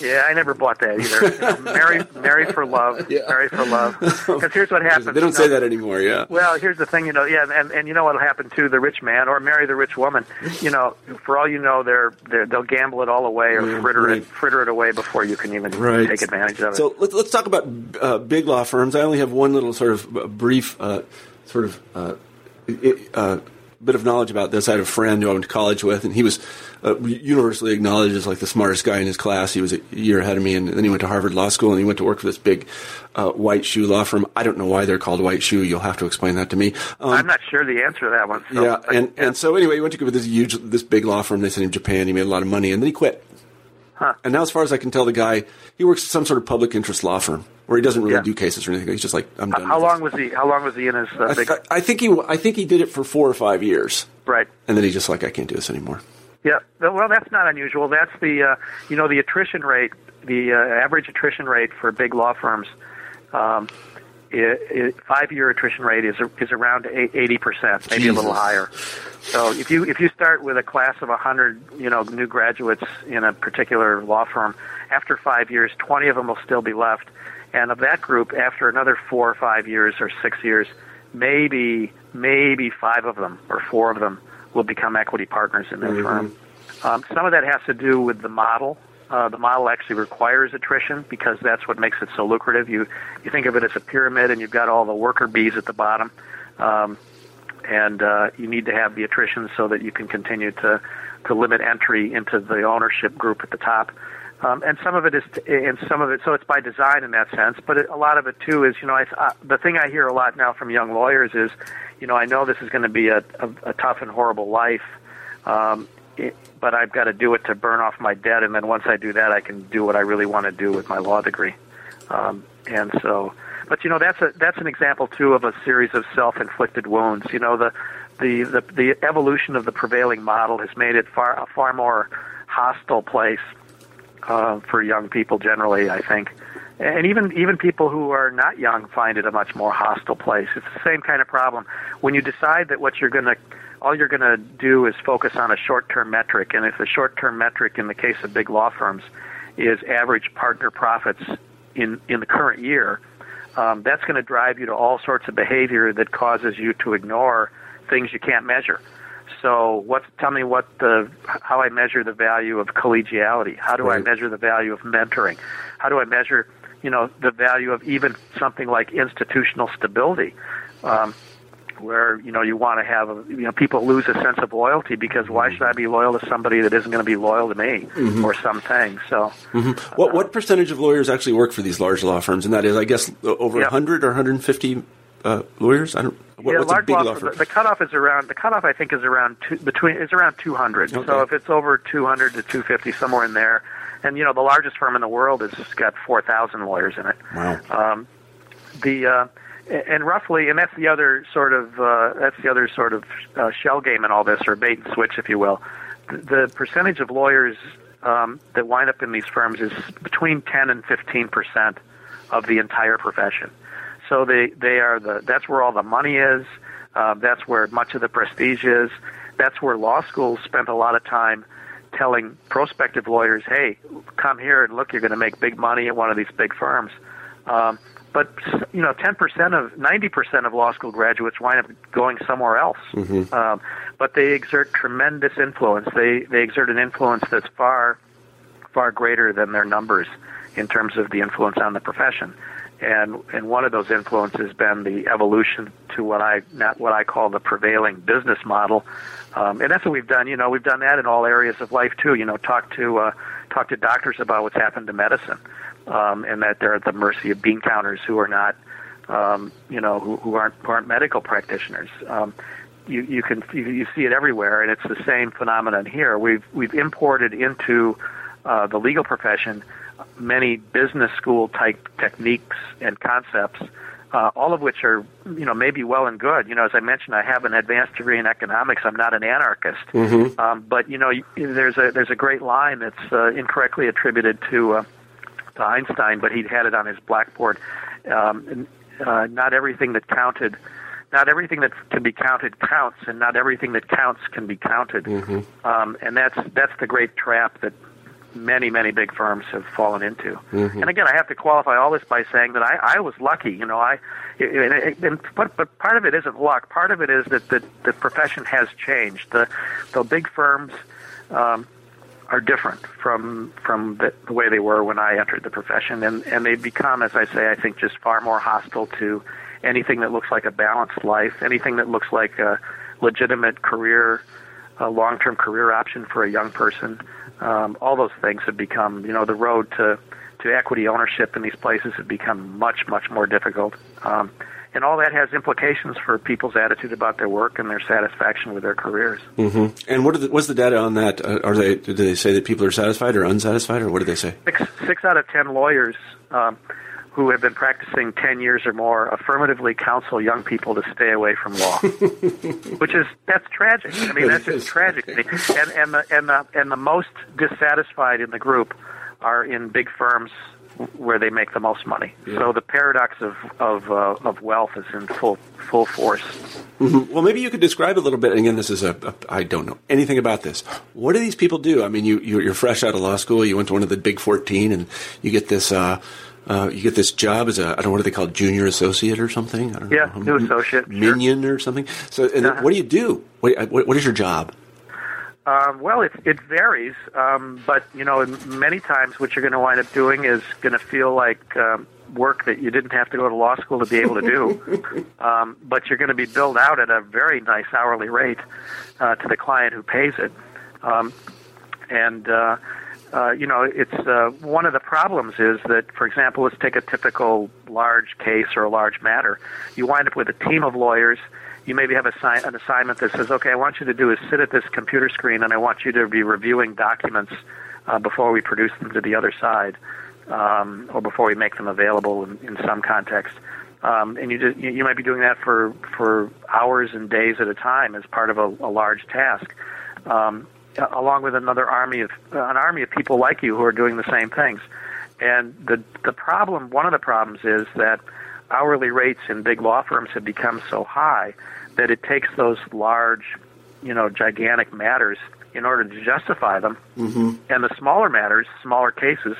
Yeah, I never bought that either. Marry, marry for love. Yeah. Marry for love. Because here's what happens. They don't you say that anymore. Yeah. Well, here's the thing, you know, yeah, and and you know what'll happen to the rich man or marry the rich woman. You know, for all you know, they're, they're they'll gamble it all away or Yeah, fritter right. it fritter it away before you can even Right. take advantage of it. So let's, let's talk about uh, big law firms. I only have one little sort of uh, brief, uh, sort of uh, uh, bit of knowledge about this. I had a friend who I went to college with, and he was uh, universally acknowledged as like the smartest guy in his class. He was a year ahead of me, and then he went to Harvard Law School, and he went to work for this big uh, white shoe law firm. I don't know why they're called white shoe. You'll have to explain that to me. Um, I'm not sure the answer to that one. So, yeah, and, and so anyway, he went to go with this huge, this big law firm. They sent him to Japan. He made a lot of money, and then he quit. Huh. And now, as far as I can tell, the guy he works at some sort of public interest law firm where he doesn't really Yeah. do cases or anything. He's just like, I'm done. how long this. was he? How long was he in his uh, I, big? th- I think he, I think he did it for four or five years, right. and then he's just like, I can't do this anymore. Yeah. Well, that's not unusual. That's the uh, you know the attrition rate, the uh, average attrition rate for big law firms. Um, five year attrition rate is is around eighty percent, maybe Jesus. a little higher. So if you if you start with a class of hundred, you know, new graduates in a particular law firm, after five years, twenty of them will still be left, and of that group, after another four or five years or six years, maybe maybe five of them or four of them will become equity partners in their mm-hmm. firm. Um, some of that has to do with the model uh, the model actually requires attrition because that's what makes it so lucrative. You you think of it as a pyramid, and you've got all the worker bees at the bottom, um, and uh, you need to have the attrition so that you can continue to to limit entry into the ownership group at the top. Um, and some of it is, and some of it, so it's by design in that sense. But it, a lot of it too is, you know, I, uh, the thing I hear a lot now from young lawyers is, you know, I know this is going to be a, a, a tough and horrible life, um, it, but I've got to do it to burn off my debt, and then once I do that, I can do what I really want to do with my law degree. Um, and so, but you know, that's a that's an example too of a series of self-inflicted wounds. You know, the the the, the evolution of the prevailing model has made it far a far more hostile place uh, for young people generally. I think. And even even people who are not young find it a much more hostile place. It's the same kind of problem. When you decide that what you're going to all you're going to do is focus on a short-term metric, and if the short-term metric in the case of big law firms is average partner profits in in the current year, um, that's going to drive you to all sorts of behavior that causes you to ignore things you can't measure. So, what? Tell me what the how I measure the value of collegiality. How do right. I measure the value of mentoring? How do I measure, you know, the value of even something like institutional stability? Um, where you know you want to have you know people lose a sense of loyalty because why should I be loyal to somebody that isn't going to be loyal to me mm-hmm. or something? So, mm-hmm. what what percentage of lawyers actually work for these large law firms? And that is, I guess, over yep. 100 or 150 uh, lawyers. I don't. What, yeah, large law, law firm? The, the, cutoff is around the cutoff. I think is around two, between is around 200. Okay. So if it's over 200 to 250, somewhere in there, and you know the largest firm in the world has got 4,000 lawyers in it. Wow. Um, the uh, and roughly, and that's the other sort of uh, that's the other sort of uh, shell game in all this, or bait and switch, if you will. The, the percentage of lawyers um, that wind up in these firms is between 10 and 15 percent of the entire profession. So they they are the that's where all the money is. Uh, that's where much of the prestige is. That's where law schools spent a lot of time telling prospective lawyers, "Hey, come here and look. You're going to make big money at one of these big firms." Um, but you know, 10% of 90% of law school graduates wind up going somewhere else. Mm-hmm. Um, but they exert tremendous influence. They they exert an influence that's far far greater than their numbers in terms of the influence on the profession. And and one of those influences has been the evolution to what I not what I call the prevailing business model. Um, and that's what we've done. You know, we've done that in all areas of life too. You know, talk to uh, talk to doctors about what's happened to medicine um, and that they're at the mercy of bean counters who are not, um, you know, who, who aren't who aren't medical practitioners. Um, you, you can you, you see it everywhere, and it's the same phenomenon here. We've we've imported into uh, the legal profession many business school type techniques and concepts, uh, all of which are you know maybe well and good. You know, as I mentioned, I have an advanced degree in economics. I'm not an anarchist, mm-hmm. um, but you know, there's a there's a great line that's uh, incorrectly attributed to. Uh, to Einstein, but he had it on his blackboard. Um, uh, not everything that counted, not everything that can be counted counts, and not everything that counts can be counted. Mm-hmm. Um, and that's that's the great trap that many many big firms have fallen into. Mm-hmm. And again, I have to qualify all this by saying that I, I was lucky. You know, I and, and but but part of it isn't luck. Part of it is that the the profession has changed. The the big firms. Um, are different from from the, the way they were when I entered the profession, and and they've become, as I say, I think just far more hostile to anything that looks like a balanced life, anything that looks like a legitimate career, a long-term career option for a young person. Um, all those things have become, you know, the road to to equity ownership in these places have become much much more difficult. Um, and all that has implications for people's attitude about their work and their satisfaction with their careers. Mm-hmm. And what the, what's the data on that? Uh, are they do they say that people are satisfied or unsatisfied, or what do they say? Six, six out of ten lawyers. Um, who have been practicing 10 years or more affirmatively counsel young people to stay away from law, which is that's tragic. I mean, that's just tragic. And and the and the and the most dissatisfied in the group are in big firms where they make the most money. Yeah. So the paradox of of uh, of wealth is in full full force. Mm-hmm. Well, maybe you could describe a little bit. Again, this is a, a I don't know anything about this. What do these people do? I mean, you you're fresh out of law school. You went to one of the big fourteen, and you get this. Uh, uh, you get this job as a I don't know what are they called junior associate or something. I don't yeah, know. new associate, minion sure. or something. So, uh-huh. what do you do? What, what, what is your job? Um, well, it, it varies, um, but you know, many times what you're going to wind up doing is going to feel like um, work that you didn't have to go to law school to be able to do. um, but you're going to be billed out at a very nice hourly rate uh, to the client who pays it, um, and uh, you know, it's uh, one of the problems is that, for example, let's take a typical large case or a large matter. You wind up with a team of lawyers you maybe have a, an assignment that says, okay, I want you to do is sit at this computer screen and I want you to be reviewing documents uh, before we produce them to the other side um, or before we make them available in, in some context. Um, and you, just, you might be doing that for, for hours and days at a time as part of a, a large task, um, along with another army of an army of people like you who are doing the same things. And the the problem, one of the problems, is that hourly rates in big law firms have become so high that it takes those large, you know, gigantic matters in order to justify them, mm-hmm. and the smaller matters, smaller cases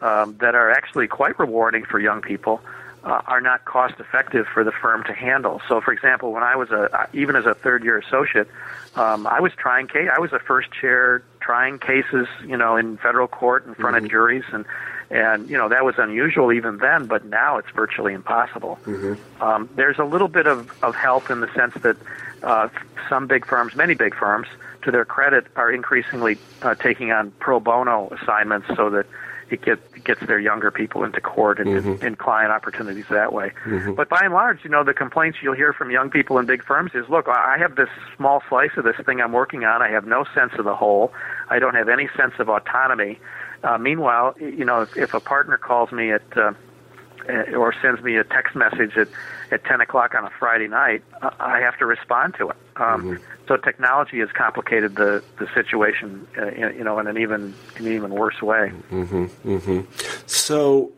um, that are actually quite rewarding for young people. Uh, are not cost effective for the firm to handle. So, for example, when I was a uh, even as a third year associate, um, I was trying case. I was a first chair trying cases, you know, in federal court in front mm-hmm. of juries, and and you know that was unusual even then, but now it's virtually impossible. Mm-hmm. Um, there's a little bit of, of help in the sense that uh, some big firms, many big firms, to their credit, are increasingly uh, taking on pro bono assignments so that it, get, gets their younger people into court and, mm-hmm. and client opportunities that way. Mm-hmm. But by and large, you know, the complaints you'll hear from young people in big firms is, look, I have this small slice of this thing I'm working on. I have no sense of the whole. I don't have any sense of autonomy. Uh, meanwhile, you know, if, if a partner calls me at uh, eh, or sends me a text message at at 10 o'clock on a Friday night, I have to respond to it. Um, mm-hmm. So technology has complicated the the situation, uh, in, you know, in an even in an even worse way. Mm-hmm. Mm-hmm. So,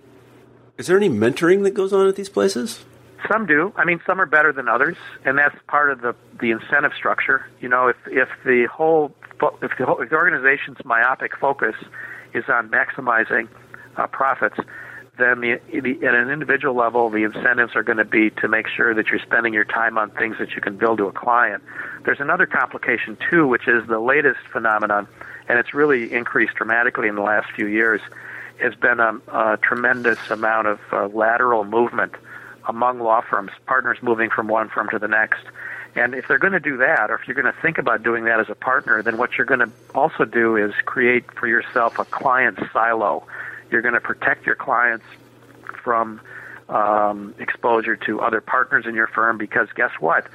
is there any mentoring that goes on at these places? Some do. I mean, some are better than others, and that's part of the the incentive structure. You know, if if the whole if the, whole, if the organization's myopic focus is on maximizing uh, profits, then the, the, at an individual level, the incentives are going to be to make sure that you're spending your time on things that you can bill to a client. There's another complication too, which is the latest phenomenon, and it's really increased dramatically in the last few years. Has been a, a tremendous amount of uh, lateral movement among law firms, partners moving from one firm to the next. And if they're going to do that, or if you're going to think about doing that as a partner, then what you're going to also do is create for yourself a client silo. You're going to protect your clients from um, exposure to other partners in your firm because guess what?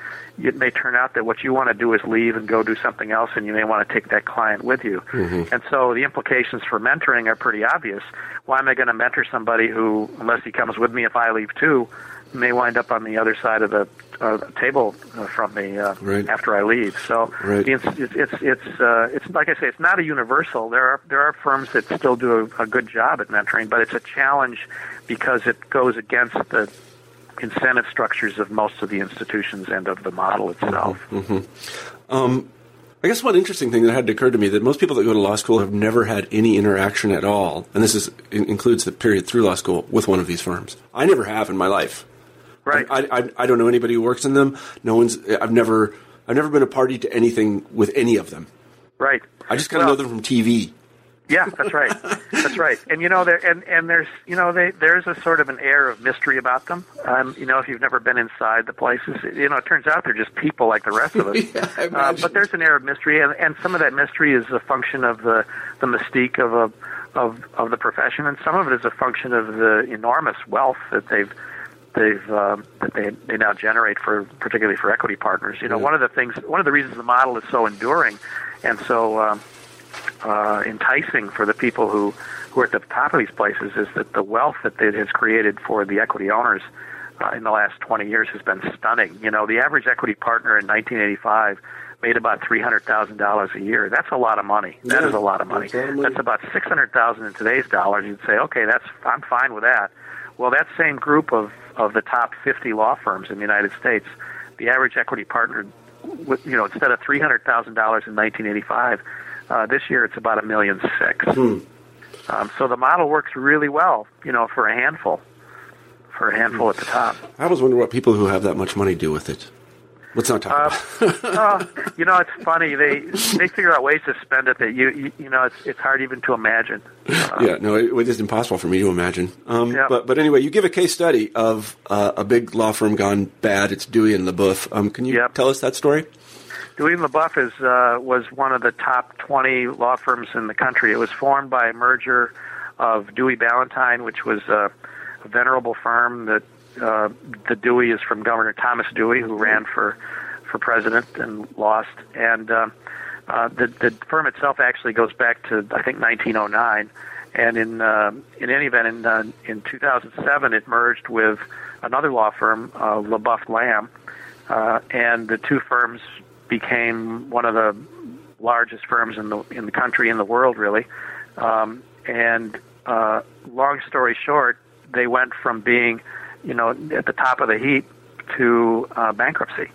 It may turn out that what you want to do is leave and go do something else, and you may want to take that client with you. Mm-hmm. And so the implications for mentoring are pretty obvious. Why am I going to mentor somebody who, unless he comes with me if I leave too, may wind up on the other side of the uh, table uh, from me uh, right. after I leave. So right. it's it's it's it's, uh, it's like I say, it's not a universal. There are there are firms that still do a, a good job at mentoring, but it's a challenge because it goes against the incentive structures of most of the institutions and of the model itself. Mm-hmm. mm-hmm. Um, I guess one interesting thing that had occurred to me that most people that go to law school have never had any interaction at all, and this is includes the period through law school with one of these firms. I never have in my life. Right. I, I, I don't know anybody who works in them. No one's. I've never. I've never been a party to anything with any of them. Right. I just kind of well, know them from TV. Yeah, that's right. that's right. And you know, there and and there's you know, they, there's a sort of an air of mystery about them. Um, you know, if you've never been inside the places, you know, it turns out they're just people like the rest of us. yeah, uh, but there's an air of mystery, and and some of that mystery is a function of the the mystique of a of of the profession, and some of it is a function of the enormous wealth that they've they've uh, that they they now generate for particularly for equity partners. You know, yeah. one of the things, one of the reasons the model is so enduring and so uh, uh, enticing for the people who who are at the top of these places is that the wealth that it has created for the equity owners uh, in the last 20 years has been stunning. You know, the average equity partner in 1985 made about three hundred thousand dollars a year. That's a lot of money. That Yeah, is a lot of money. that's lot of money. That's about six hundred thousand in today's dollars. You'd say, okay, that's I'm fine with that. Well, that same group of of the top fifty law firms in the United States, the average equity partner, with, you know, instead of three hundred thousand dollars in 1985, uh, this year it's about a million six. Hmm. Um, so the model works really well, you know, for a handful, for a handful at the top. I always wonder what people who have that much money do with it. Let's not talk Uh, about. oh, you know, it's funny. They they figure out ways to spend it that you you, you know it's it's hard even to imagine. Uh, yeah, no, it, it is impossible for me to imagine. Um, Yeah. But but anyway, you give a case study of uh, a big law firm gone bad. It's Dewey and LeBoeuf. Um, can you Yep. tell us that story? Dewey and LeBoeuf is uh, was one of the top 20 law firms in the country. It was formed by a merger of Dewey Ballantine, which was a venerable firm that uh, the Dewey is from Governor Thomas Dewey, who ran for for president and lost, and uh, uh, the the firm itself actually goes back to I think 1909. And in uh, in any event, in uh, in 2007, it merged with another law firm, uh, LeBoeuf Lamb, uh, and the two firms became one of the largest firms in the in the country in the world, really. Um, and uh, long story short, they went from being, you know, at the top of the heap to uh, bankruptcy.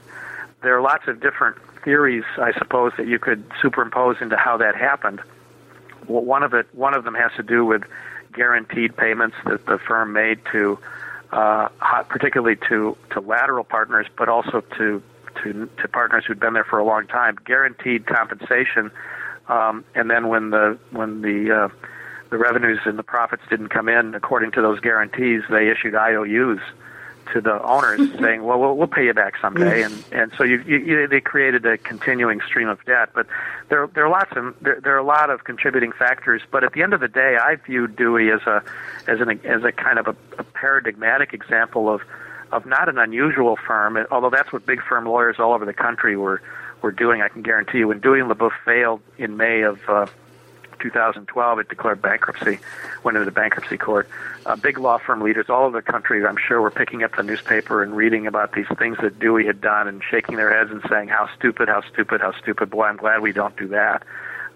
There are lots of different theories, I suppose, that you could superimpose into how that happened. Well, one of it, one of them has to do with guaranteed payments that the firm made to, uh, particularly to to lateral partners, but also to to to partners who'd been there for a long time. Guaranteed compensation, um, and then when the when the uh, the revenues and the profits didn't come in according to those guarantees, they issued IOUs to the owners saying, "Well, we'll, we'll pay you back someday," and and so you, you, they created a continuing stream of debt. But there there are lots of there, there are a lot of contributing factors. But at the end of the day, I view Dewey as a as an as a kind of a, a paradigmatic example of of not an unusual firm, although that's what big firm lawyers all over the country were were doing. I can guarantee you, when Dewey and LeBoeuf failed in May of uh, 2012, it declared bankruptcy, went into the bankruptcy court. Uh, big law firm leaders all over the country, I'm sure, were picking up the newspaper and reading about these things that Dewey had done and shaking their heads and saying, "How stupid! How stupid! How stupid! Boy, I'm glad we don't do that."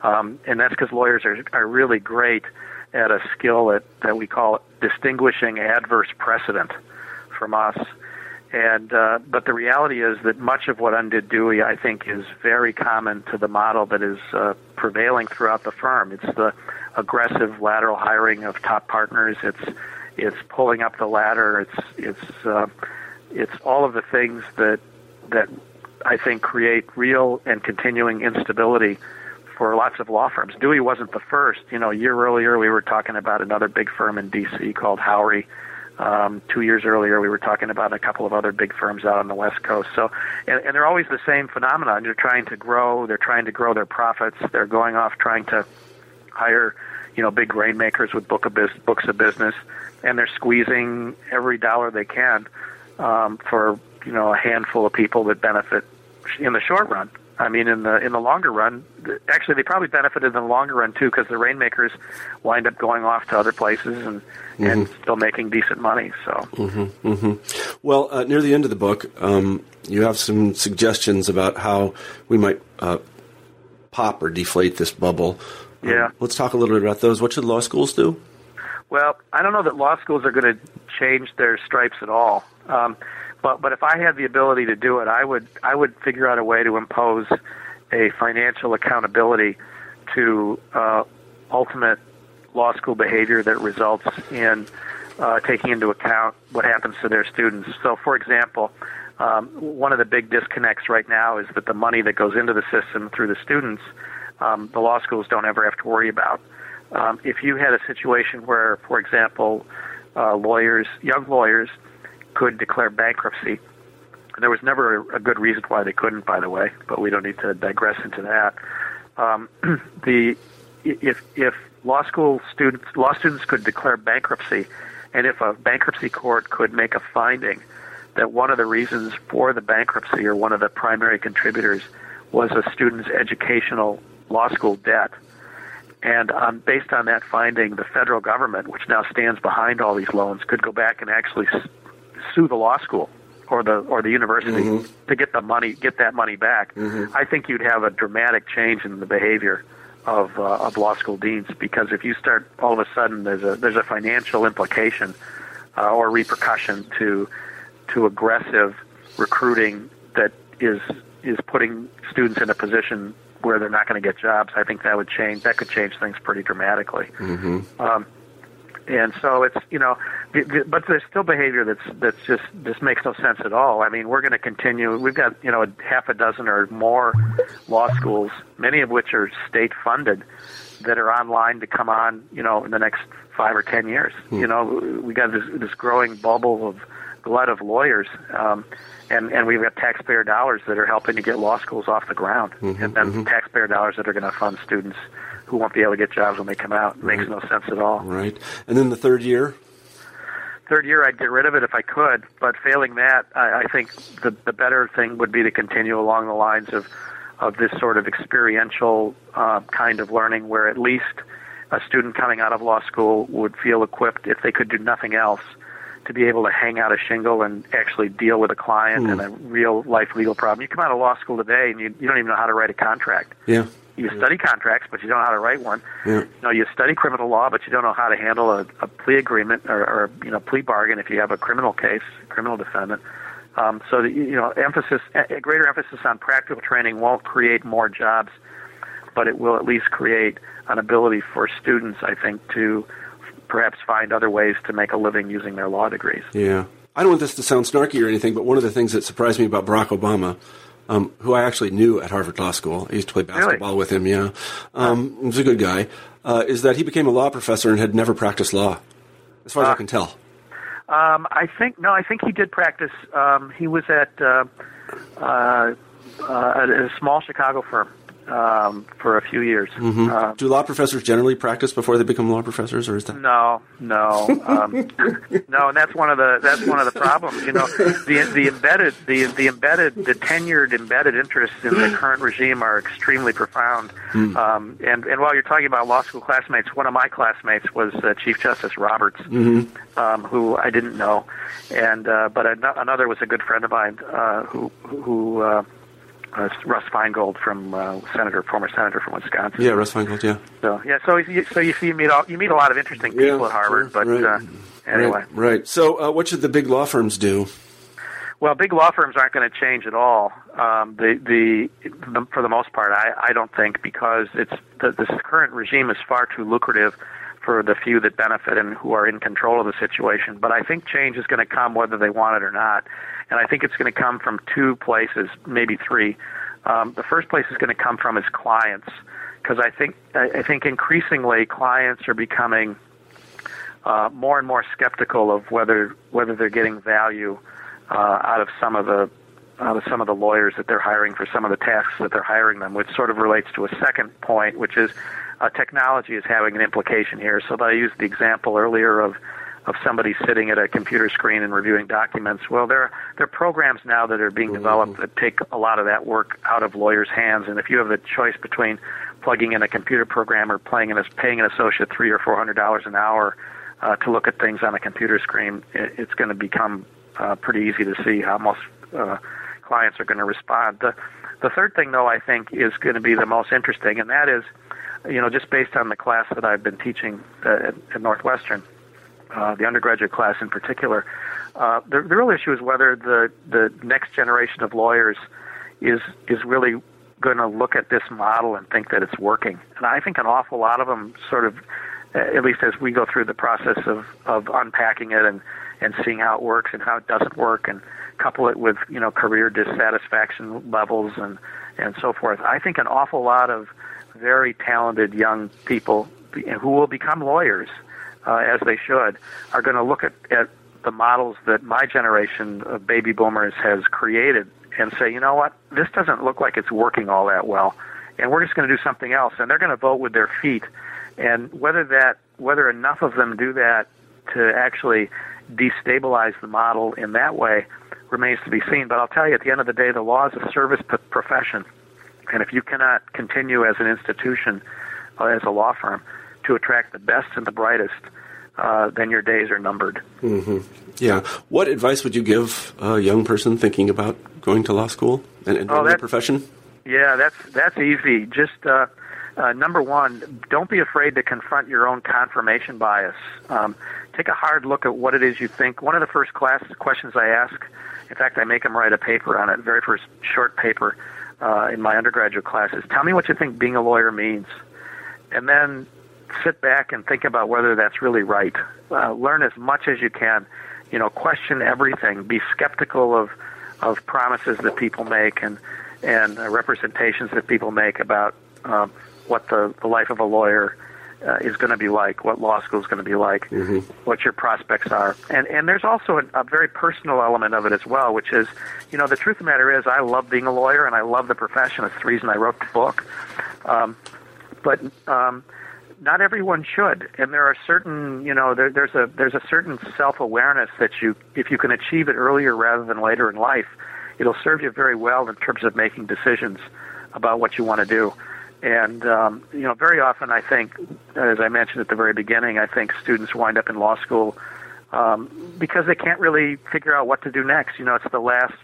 Um, and that's because lawyers are are really great at a skill that that we call distinguishing adverse precedent from us. And uh, but the reality is that much of what undid Dewey, I think, is very common to the model that is uh, prevailing throughout the firm. It's the aggressive lateral hiring of top partners. It's it's pulling up the ladder. It's it's uh, it's all of the things that that I think create real and continuing instability for lots of law firms. Dewey wasn't the first. You know, a year earlier we were talking about another big firm in D.C. called Howrey. Um, two years earlier, we were talking about a couple of other big firms out on the West Coast. So, and, and they're always the same phenomenon. They're trying to grow. They're trying to grow their profits. They're going off trying to hire, you know, big rainmakers with book of bus- books of business, and they're squeezing every dollar they can um, for you know a handful of people that benefit in the short run. I mean, in the in the longer run, actually, they probably benefited in the longer run too, because the rainmakers wind up going off to other places and and still making decent money. So, Well, uh, near the end of the book, um, you have some suggestions about how we might uh, pop or deflate this bubble. Um, Yeah. let's talk a little bit about those. What should law schools do? well, I don't know that law schools are going to change their stripes at all. Um, but but if I had the ability to do it, I would I would figure out a way to impose a financial accountability to uh, ultimate law school behavior that results in uh, taking into account what happens to their students. So, for example, um, one of the big disconnects right now is that the money that goes into the system through the students, um, the law schools don't ever have to worry about. Um, if you had a situation where, for example, uh, lawyers, young lawyers, could declare bankruptcy, there was never a, good reason why they couldn't, by the way, but we don't need to digress into that. Um, the if if law school students law students could declare bankruptcy, and if a bankruptcy court could make a finding that one of the reasons for the bankruptcy or one of the primary contributors was a student's educational law school debt, and um, based on that finding, the federal government, which now stands behind all these loans, could go back and actually sue the law school or the or the university to get the money get that money back, I think you'd have a dramatic change in the behavior of uh, of law school deans because if you start all of a sudden there's a there's a financial implication uh, or repercussion to to aggressive recruiting that is is putting students in a position where they're not going to get jobs. I think that would change. That could change things pretty dramatically. Um, and so it's you know, the- the- but there's still behavior that's that's just just makes no sense at all. I mean, we're going to continue. We've got you know a half a dozen or more law schools, many of which are state funded, that are online to come on. You know, in the next five or ten years. Hmm. You know, we got this this growing bubble of glut of lawyers. Um, and, and we've got taxpayer dollars that are helping to get law schools off the ground, mm-hmm, and then mm-hmm. taxpayer dollars that are going to fund students who won't be able to get jobs when they come out. It makes no sense at all. Right. And then the third year. third year I'd get rid of it if I could, but failing that, I, I think the the better thing would be to continue along the lines of of this sort of experiential uh, kind of learning, where at least a student coming out of law school would feel equipped, if they could do nothing else, to be able to hang out a shingle and actually deal with a client and a real life legal problem. You come out of law school today and you, you don't even know how to write a contract. Yeah. You study contracts, but you don't know how to write one. Yeah. You know, you study criminal law, but you don't know how to handle a, a plea agreement or, or you know plea bargain if you have a criminal case, criminal defendant. Um, so that, you know, emphasis, a a greater emphasis on practical training won't create more jobs, but it will at least create an ability for students, I think, to perhaps find other ways to make a living using their law degrees. Yeah. I don't want this to sound snarky or anything, but one of the things that surprised me about Barack Obama, um, who I actually knew at Harvard Law School, I used to play basketball with him, yeah. Um, he was a good guy, uh, is that he became a law professor and had never practiced law, as far as I can tell. Um, I think no, I think he did practice. Um, he was at uh, uh, uh, at a small Chicago firm um, for a few years. Uh, Do law professors generally practice before they become law professors, or is that? no, no, um, no, and that's one of the that's one of the problems. You know, the the embedded the the embedded the tenured embedded interests in the current regime are extremely profound. Um, and and while you're talking about law school classmates, one of my classmates was uh, Chief Justice Roberts, um, who I didn't know, and uh, but another was a good friend of mine uh, who who. Uh, uh, Russ Feingold from uh, Senator, former senator from Wisconsin. Yeah, Russ Feingold, yeah. So yeah, so you, so you see, you meet all, you meet a lot of interesting people Yeah, at Harvard, sure, but right. uh, anyway, Right, right. So, uh, what should the big law firms do? well, big law firms aren't going to change at all. Um, the, the the for the most part, I I don't think because it's the, this current regime is far too lucrative for the few that benefit and who are in control of the situation. But I think change is going to come whether they want it or not, and I think it's going to come from two places, maybe three. Um, the first place is going to come from is clients, because I think I, think increasingly clients are becoming uh, more and more skeptical of whether whether they're getting value uh, out of some of the out of some of the lawyers that they're hiring for some of the tasks that they're hiring them, which sort of relates to a second point, which is uh, technology is having an implication here. So I used the example earlier of of somebody sitting at a computer screen and reviewing documents. Well, there there are programs now that are being developed that take a lot of that work out of lawyers' hands. And if you have the choice between plugging in a computer program or playing in a, paying an associate three or four hundred dollars an hour uh, to look at things on a computer screen, it, it's going to become uh, pretty easy to see how most uh, clients are going to respond. The, the third thing, though, I think is going to be the most interesting, and that is, you know, just based on the class that I've been teaching at, at Northwestern, uh, the undergraduate class in particular, uh, the, the real issue is whether the, the next generation of lawyers is is really going to look at this model and think that it's working. And I think an awful lot of them sort of, at least as we go through the process of, of unpacking it and, and seeing how it works and how it doesn't work and couple it with, you know, career dissatisfaction levels and, and so forth. I think an awful lot of very talented young people who will become lawyers, uh, as they should, are going to look at, at the models that my generation of baby boomers has created and say, you know what, this doesn't look like it's working all that well, and we're just going to do something else. And they're going to vote with their feet. And whether that, whether enough of them do that to actually destabilize the model in that way remains to be seen. But I'll tell you, at the end of the day, the law is a service p- profession, and if you cannot continue as an institution, uh, as a law firm, to attract the best and the brightest, uh, then your days are numbered. Mm-hmm. Yeah. What advice would you give a young person thinking about going to law school and, and oh, doing profession? Yeah, that's that's easy. Just uh, uh, number one, don't be afraid to confront your own confirmation bias. Um, take a hard look at what it is you think. One of the first class questions I ask, in fact, I make them write a paper on it, very first short paper uh, in my undergraduate classes. Tell me what you think being a lawyer means, and then sit back and think about whether that's really right. Uh, learn as much as you can. You know, question everything. Be skeptical of of promises that people make and and uh, representations that people make about um, what the, the life of a lawyer uh, is going to be like, what law school is going to be like, mm-hmm. what your prospects are, and and there's also a, a very personal element of it as well, which is, you know, the truth of the matter is, I love being a lawyer and I love the profession. It's the reason I wrote the book, um, but um, not everyone should, and there are certain, you know, there, there's a there's a certain self awareness that you, if you can achieve it earlier rather than later in life, it'll serve you very well in terms of making decisions about what you want to do. And um, you know, very often I think, as I mentioned at the very beginning, I think students wind up in law school um, because they can't really figure out what to do next. You know, it's the last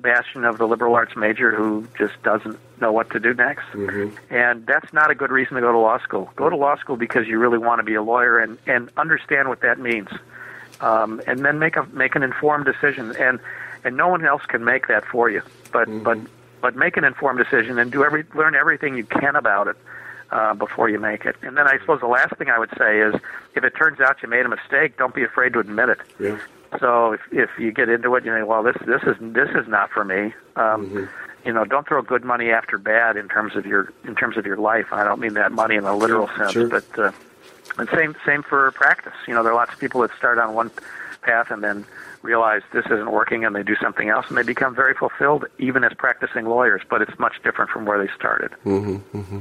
bastion of the liberal arts major who just doesn't know what to do next. Mm-hmm. And that's not a good reason to go to law school. Go to law school because you really want to be a lawyer and, and understand what that means. Um, and then make a make an informed decision. And and no one else can make that for you. But mm-hmm. but but make an informed decision and do every learn everything you can about it uh, before you make it. And then I suppose the last thing I would say is, if it turns out you made a mistake, don't be afraid to admit it. Yeah. So if if you get into it, you know, well, this this is this is not for me. Um, mm-hmm. You know, don't throw good money after bad in terms of your in terms of your life. I don't mean that money in a literal sense, sure. but uh, and same same for practice. You know, there are lots of people that start on one path and then realize this isn't working and they do something else and they become very fulfilled even as practicing lawyers, but it's much different from where they started. Mm-hmm, mm-hmm.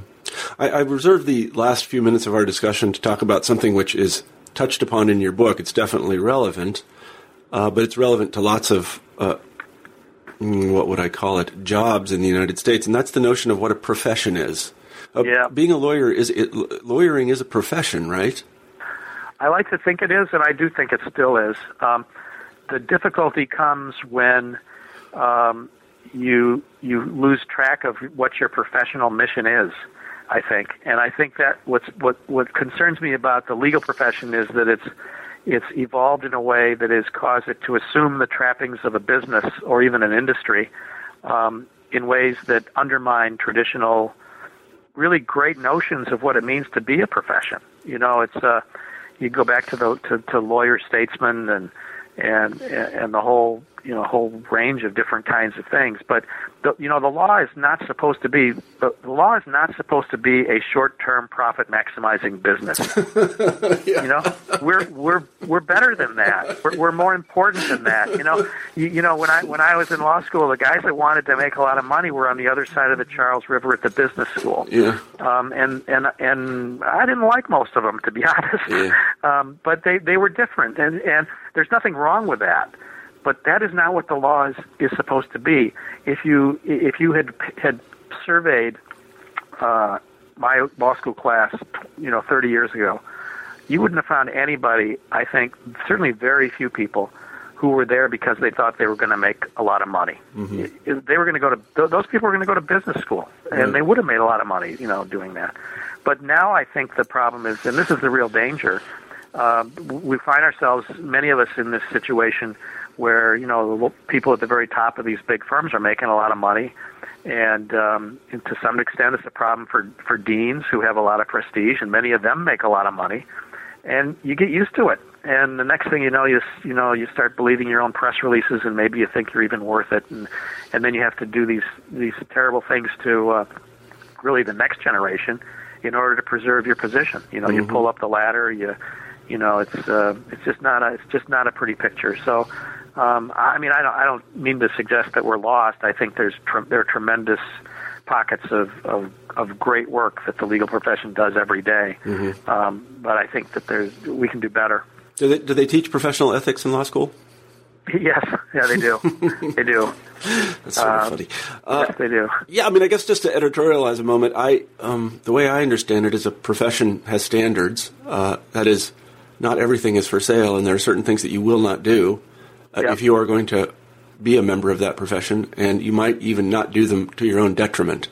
I, I reserve the last few minutes of our discussion to talk about something which is touched upon in your book. It's definitely relevant, uh, but it's relevant to lots of, uh, mm, what would I call it, jobs in the United States, and that's the notion of what a profession is. Uh, yeah. Being a lawyer is it, lawyering is a profession, right? I like to think it is, and I do think it still is. Um, the difficulty comes when um, you you lose track of what your professional mission is. I think, and I think that what's what what concerns me about the legal profession is that it's it's evolved in a way that has caused it to assume the trappings of a business or even an industry um, in ways that undermine traditional, really great notions of what it means to be a profession. You know, it's uh, you go back to the to, to lawyer statesmen and and and the whole you know a whole range of different kinds of things. But the, you know the law is not supposed to be the, the law is not supposed to be a short-term profit maximizing business. yeah. You know we're we're we're better than that. We're, we're more important than that. You know you, you know when I when I was in law school, the guys that wanted to make a lot of money were on the other side of the Charles River at the business school. Yeah. Um, and and and I didn't like most of them to be honest. Yeah. Um, but they they were different, and and there's nothing wrong with that but that is not what the law is, is supposed to be. If you if you had had surveyed uh, my law school class, you know, 30 years ago, you wouldn't have found anybody. I think certainly very few people who were there because they thought they were going to make a lot of money. Mm-hmm. They were going to go to those people were going to go to business school, and Right. they would have made a lot of money, you know, doing that. But now I think the problem is, and this is the real danger. Uh, we find ourselves, many of us, in this situation where you know the people at the very top of these big firms are making a lot of money, and, um, and to some extent, it's a problem for for deans who have a lot of prestige, and many of them make a lot of money, and you get used to it. And the next thing you know, you you know you start believing your own press releases, and maybe you think you're even worth it, and and then you have to do these these terrible things to uh, really the next generation in order to preserve your position. You know, you Mhm. pull up the ladder, you you know, it's uh, it's just not a it's just not a pretty picture. So. Um, I mean, I don't. I don't mean to suggest that we're lost. I think there's tre- there are tremendous pockets of, of of great work that the legal profession does every day. Mhm. Um, but I think that there's we can do better. Do they, do they teach professional ethics in law school? yes, yeah, they do. they do. That's sort of Uh, funny. Uh, yes, they do. yeah, I mean, I guess just to editorialize a moment, I um, the way I understand it is a profession has standards. Uh, that is, not everything is for sale, and there are certain things that you will not do uh, Yeah. if you are going to be a member of that profession, and you might even not do them to your own detriment.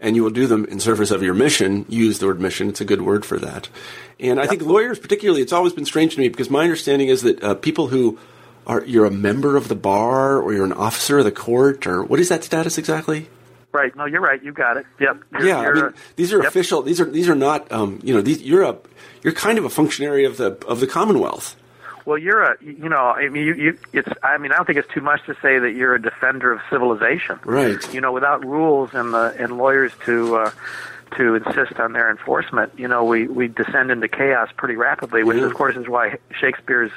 And you will do them in service of your mission. Use the word mission; it's a good word for that. And I think lawyers, particularly, it's always been strange to me because my understanding is that uh, people who are you're a member of the bar or you're an officer of the court or what is that status exactly? Right. No, you're right. You got it. Yep. You're- yeah, I you're mean, a- these are yep. official. These are these are not. Um, you know, these, you're a you're kind of a functionary of the of the Commonwealth. Well, you're a, you know, I mean, you, you, it's, I mean, I don't think it's too much to say that you're a defender of civilization. Right. You know, without rules and the and lawyers to uh, to insist on their enforcement, you know, we we descend into chaos pretty rapidly, which Yeah. of course is why Shakespeare's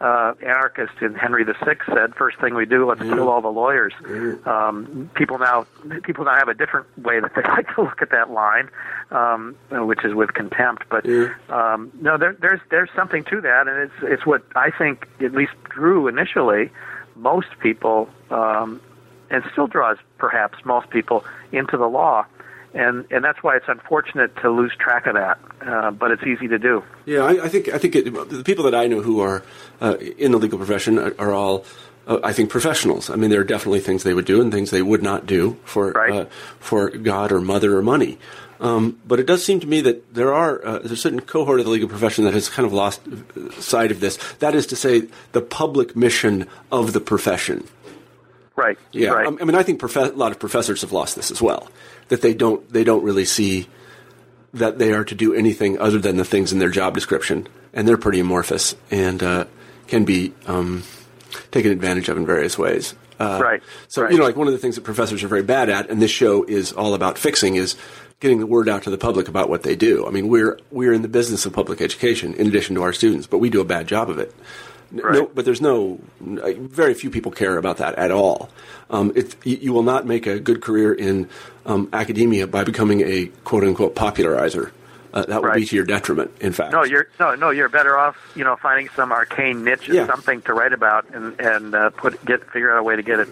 uh, anarchist in Henry VI said, first thing we do, let's kill all the lawyers. Um, people now people now have a different way that they like to look at that line, um, which is with contempt. But Yeah. um, no, there, there's there's something to that, and it's it's what I think at least drew initially most people, um, and still draws perhaps most people into the law, and and that's why it's unfortunate to lose track of that, uh, but it's easy to do. Yeah, I, I think I think it, the people that I know who are uh, in the legal profession are, are all. Uh, I think professionals. I mean, there are definitely things they would do and things they would not do for Right. uh, for God or mother or money. Um, but it does seem to me that there are uh, there's a certain cohort of the legal profession that has kind of lost uh, sight of this. That is to say, the public mission of the profession. Right. Yeah, Right. I mean, I think profe- a lot of professors have lost this as well. That they don't they don't really see that they are to do anything other than the things in their job description, and they're pretty amorphous and uh, can be um, taken advantage of in various ways. Uh, Right, So right. you know, like one of the things that professors are very bad at, and this show is all about fixing, is getting the word out to the public about what they do. I mean, we're we're in the business of public education in addition to our students, but we do a bad job of it. N- No, but there's no, very few people care about that at all. Um, it, you, will not make a good career in um, academia by becoming a quote unquote popularizer. Uh, that would be to your detriment, in fact. No, you're no, no. You're better off, you know, finding some arcane niche, Yeah. something to write about, and and uh, put get figure out a way to get it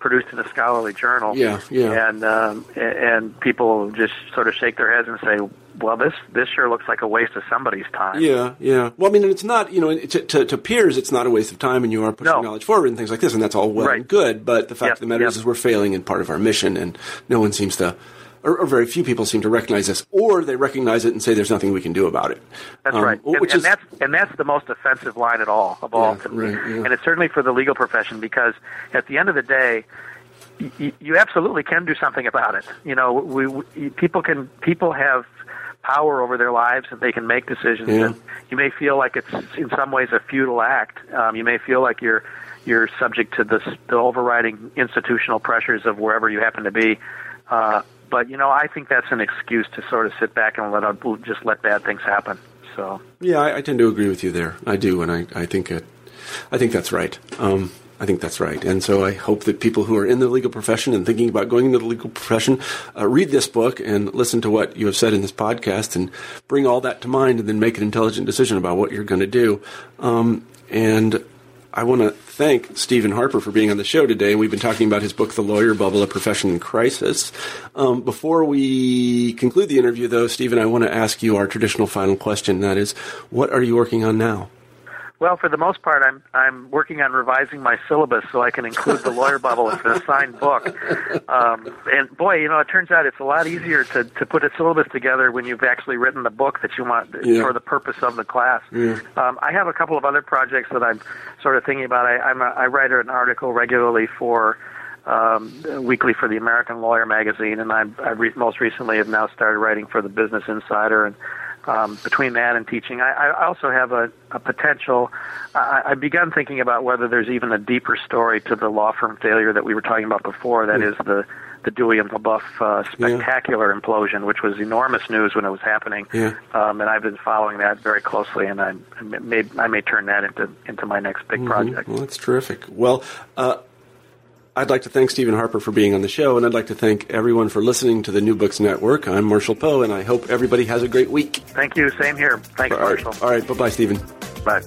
produced in a scholarly journal. Yeah, yeah. And um, and people just sort of shake their heads and say, "Well, this this sure looks like a waste of somebody's time." Yeah, yeah. Well, I mean, it's not, you know, to, to, to peers, it's not a waste of time, and you are pushing No. knowledge forward and things like this, and that's all well Right. and good. But the fact Yep, of the matter is, yep. is we're failing in part of our mission, and no one seems to, or, or very few people seem to recognize this, or they recognize it and say there's nothing we can do about it. That's Um, right, and, Which and is, that's and that's the most offensive line at all of all, Yeah, right, yeah. and it's certainly for the legal profession because at the end of the day, you absolutely can do something about it. You know, we, we people can people have power over their lives and they can make decisions. Yeah. And you may feel like it's in some ways a futile act. Um, you may feel like you're you're subject to this, the overriding institutional pressures of wherever you happen to be. Uh, but you know, I think that's an excuse to sort of sit back and let just let bad things happen. So. Yeah, I, I tend to agree with you there. I do, and I, I think it, I think that's right. Um, I think that's right. And so I hope that people who are in the legal profession and thinking about going into the legal profession uh, read this book and listen to what you have said in this podcast and bring all that to mind and then make an intelligent decision about what you're going to do. Um, and I want to thank Steven Harper for being on the show today. We've been talking about his book, The Lawyer Bubble, A Profession in Crisis. Um, before we conclude the interview, though, Steven, I want to ask you our traditional final question. That is, what are you working on now? Well, for the most part, I'm I'm working on revising my syllabus so I can include the lawyer bubble as an assigned book. Um, and boy, you know, it turns out it's a lot easier to to put a syllabus together when you've actually written the book that you want Yeah. for the purpose of the class. Yeah. Um, I have a couple of other projects that I'm sort of thinking about. I, I'm a, I write an article regularly for. Um, weekly for the American Lawyer magazine, and I'm, I re- most recently have now started writing for the Business Insider, and um, between that and teaching, I, I also have a, a potential. I, I've begun thinking about whether there's even a deeper story to the law firm failure that we were talking about before. That is the the Dewey and LeBoeuf uh, spectacular implosion, which was enormous news when it was happening. Yeah. Um, and I've been following that very closely, and I, I may I may turn that into into my next big project. Well, that's terrific. Well, uh, I'd like to thank Steven Harper for being on the show, and I'd like to thank everyone for listening to the New Books Network. I'm Marshall Poe, and I hope everybody has a great week. Thank you. Same here. Thanks, All right, Marshall. all right bye bye, Steven. Bye.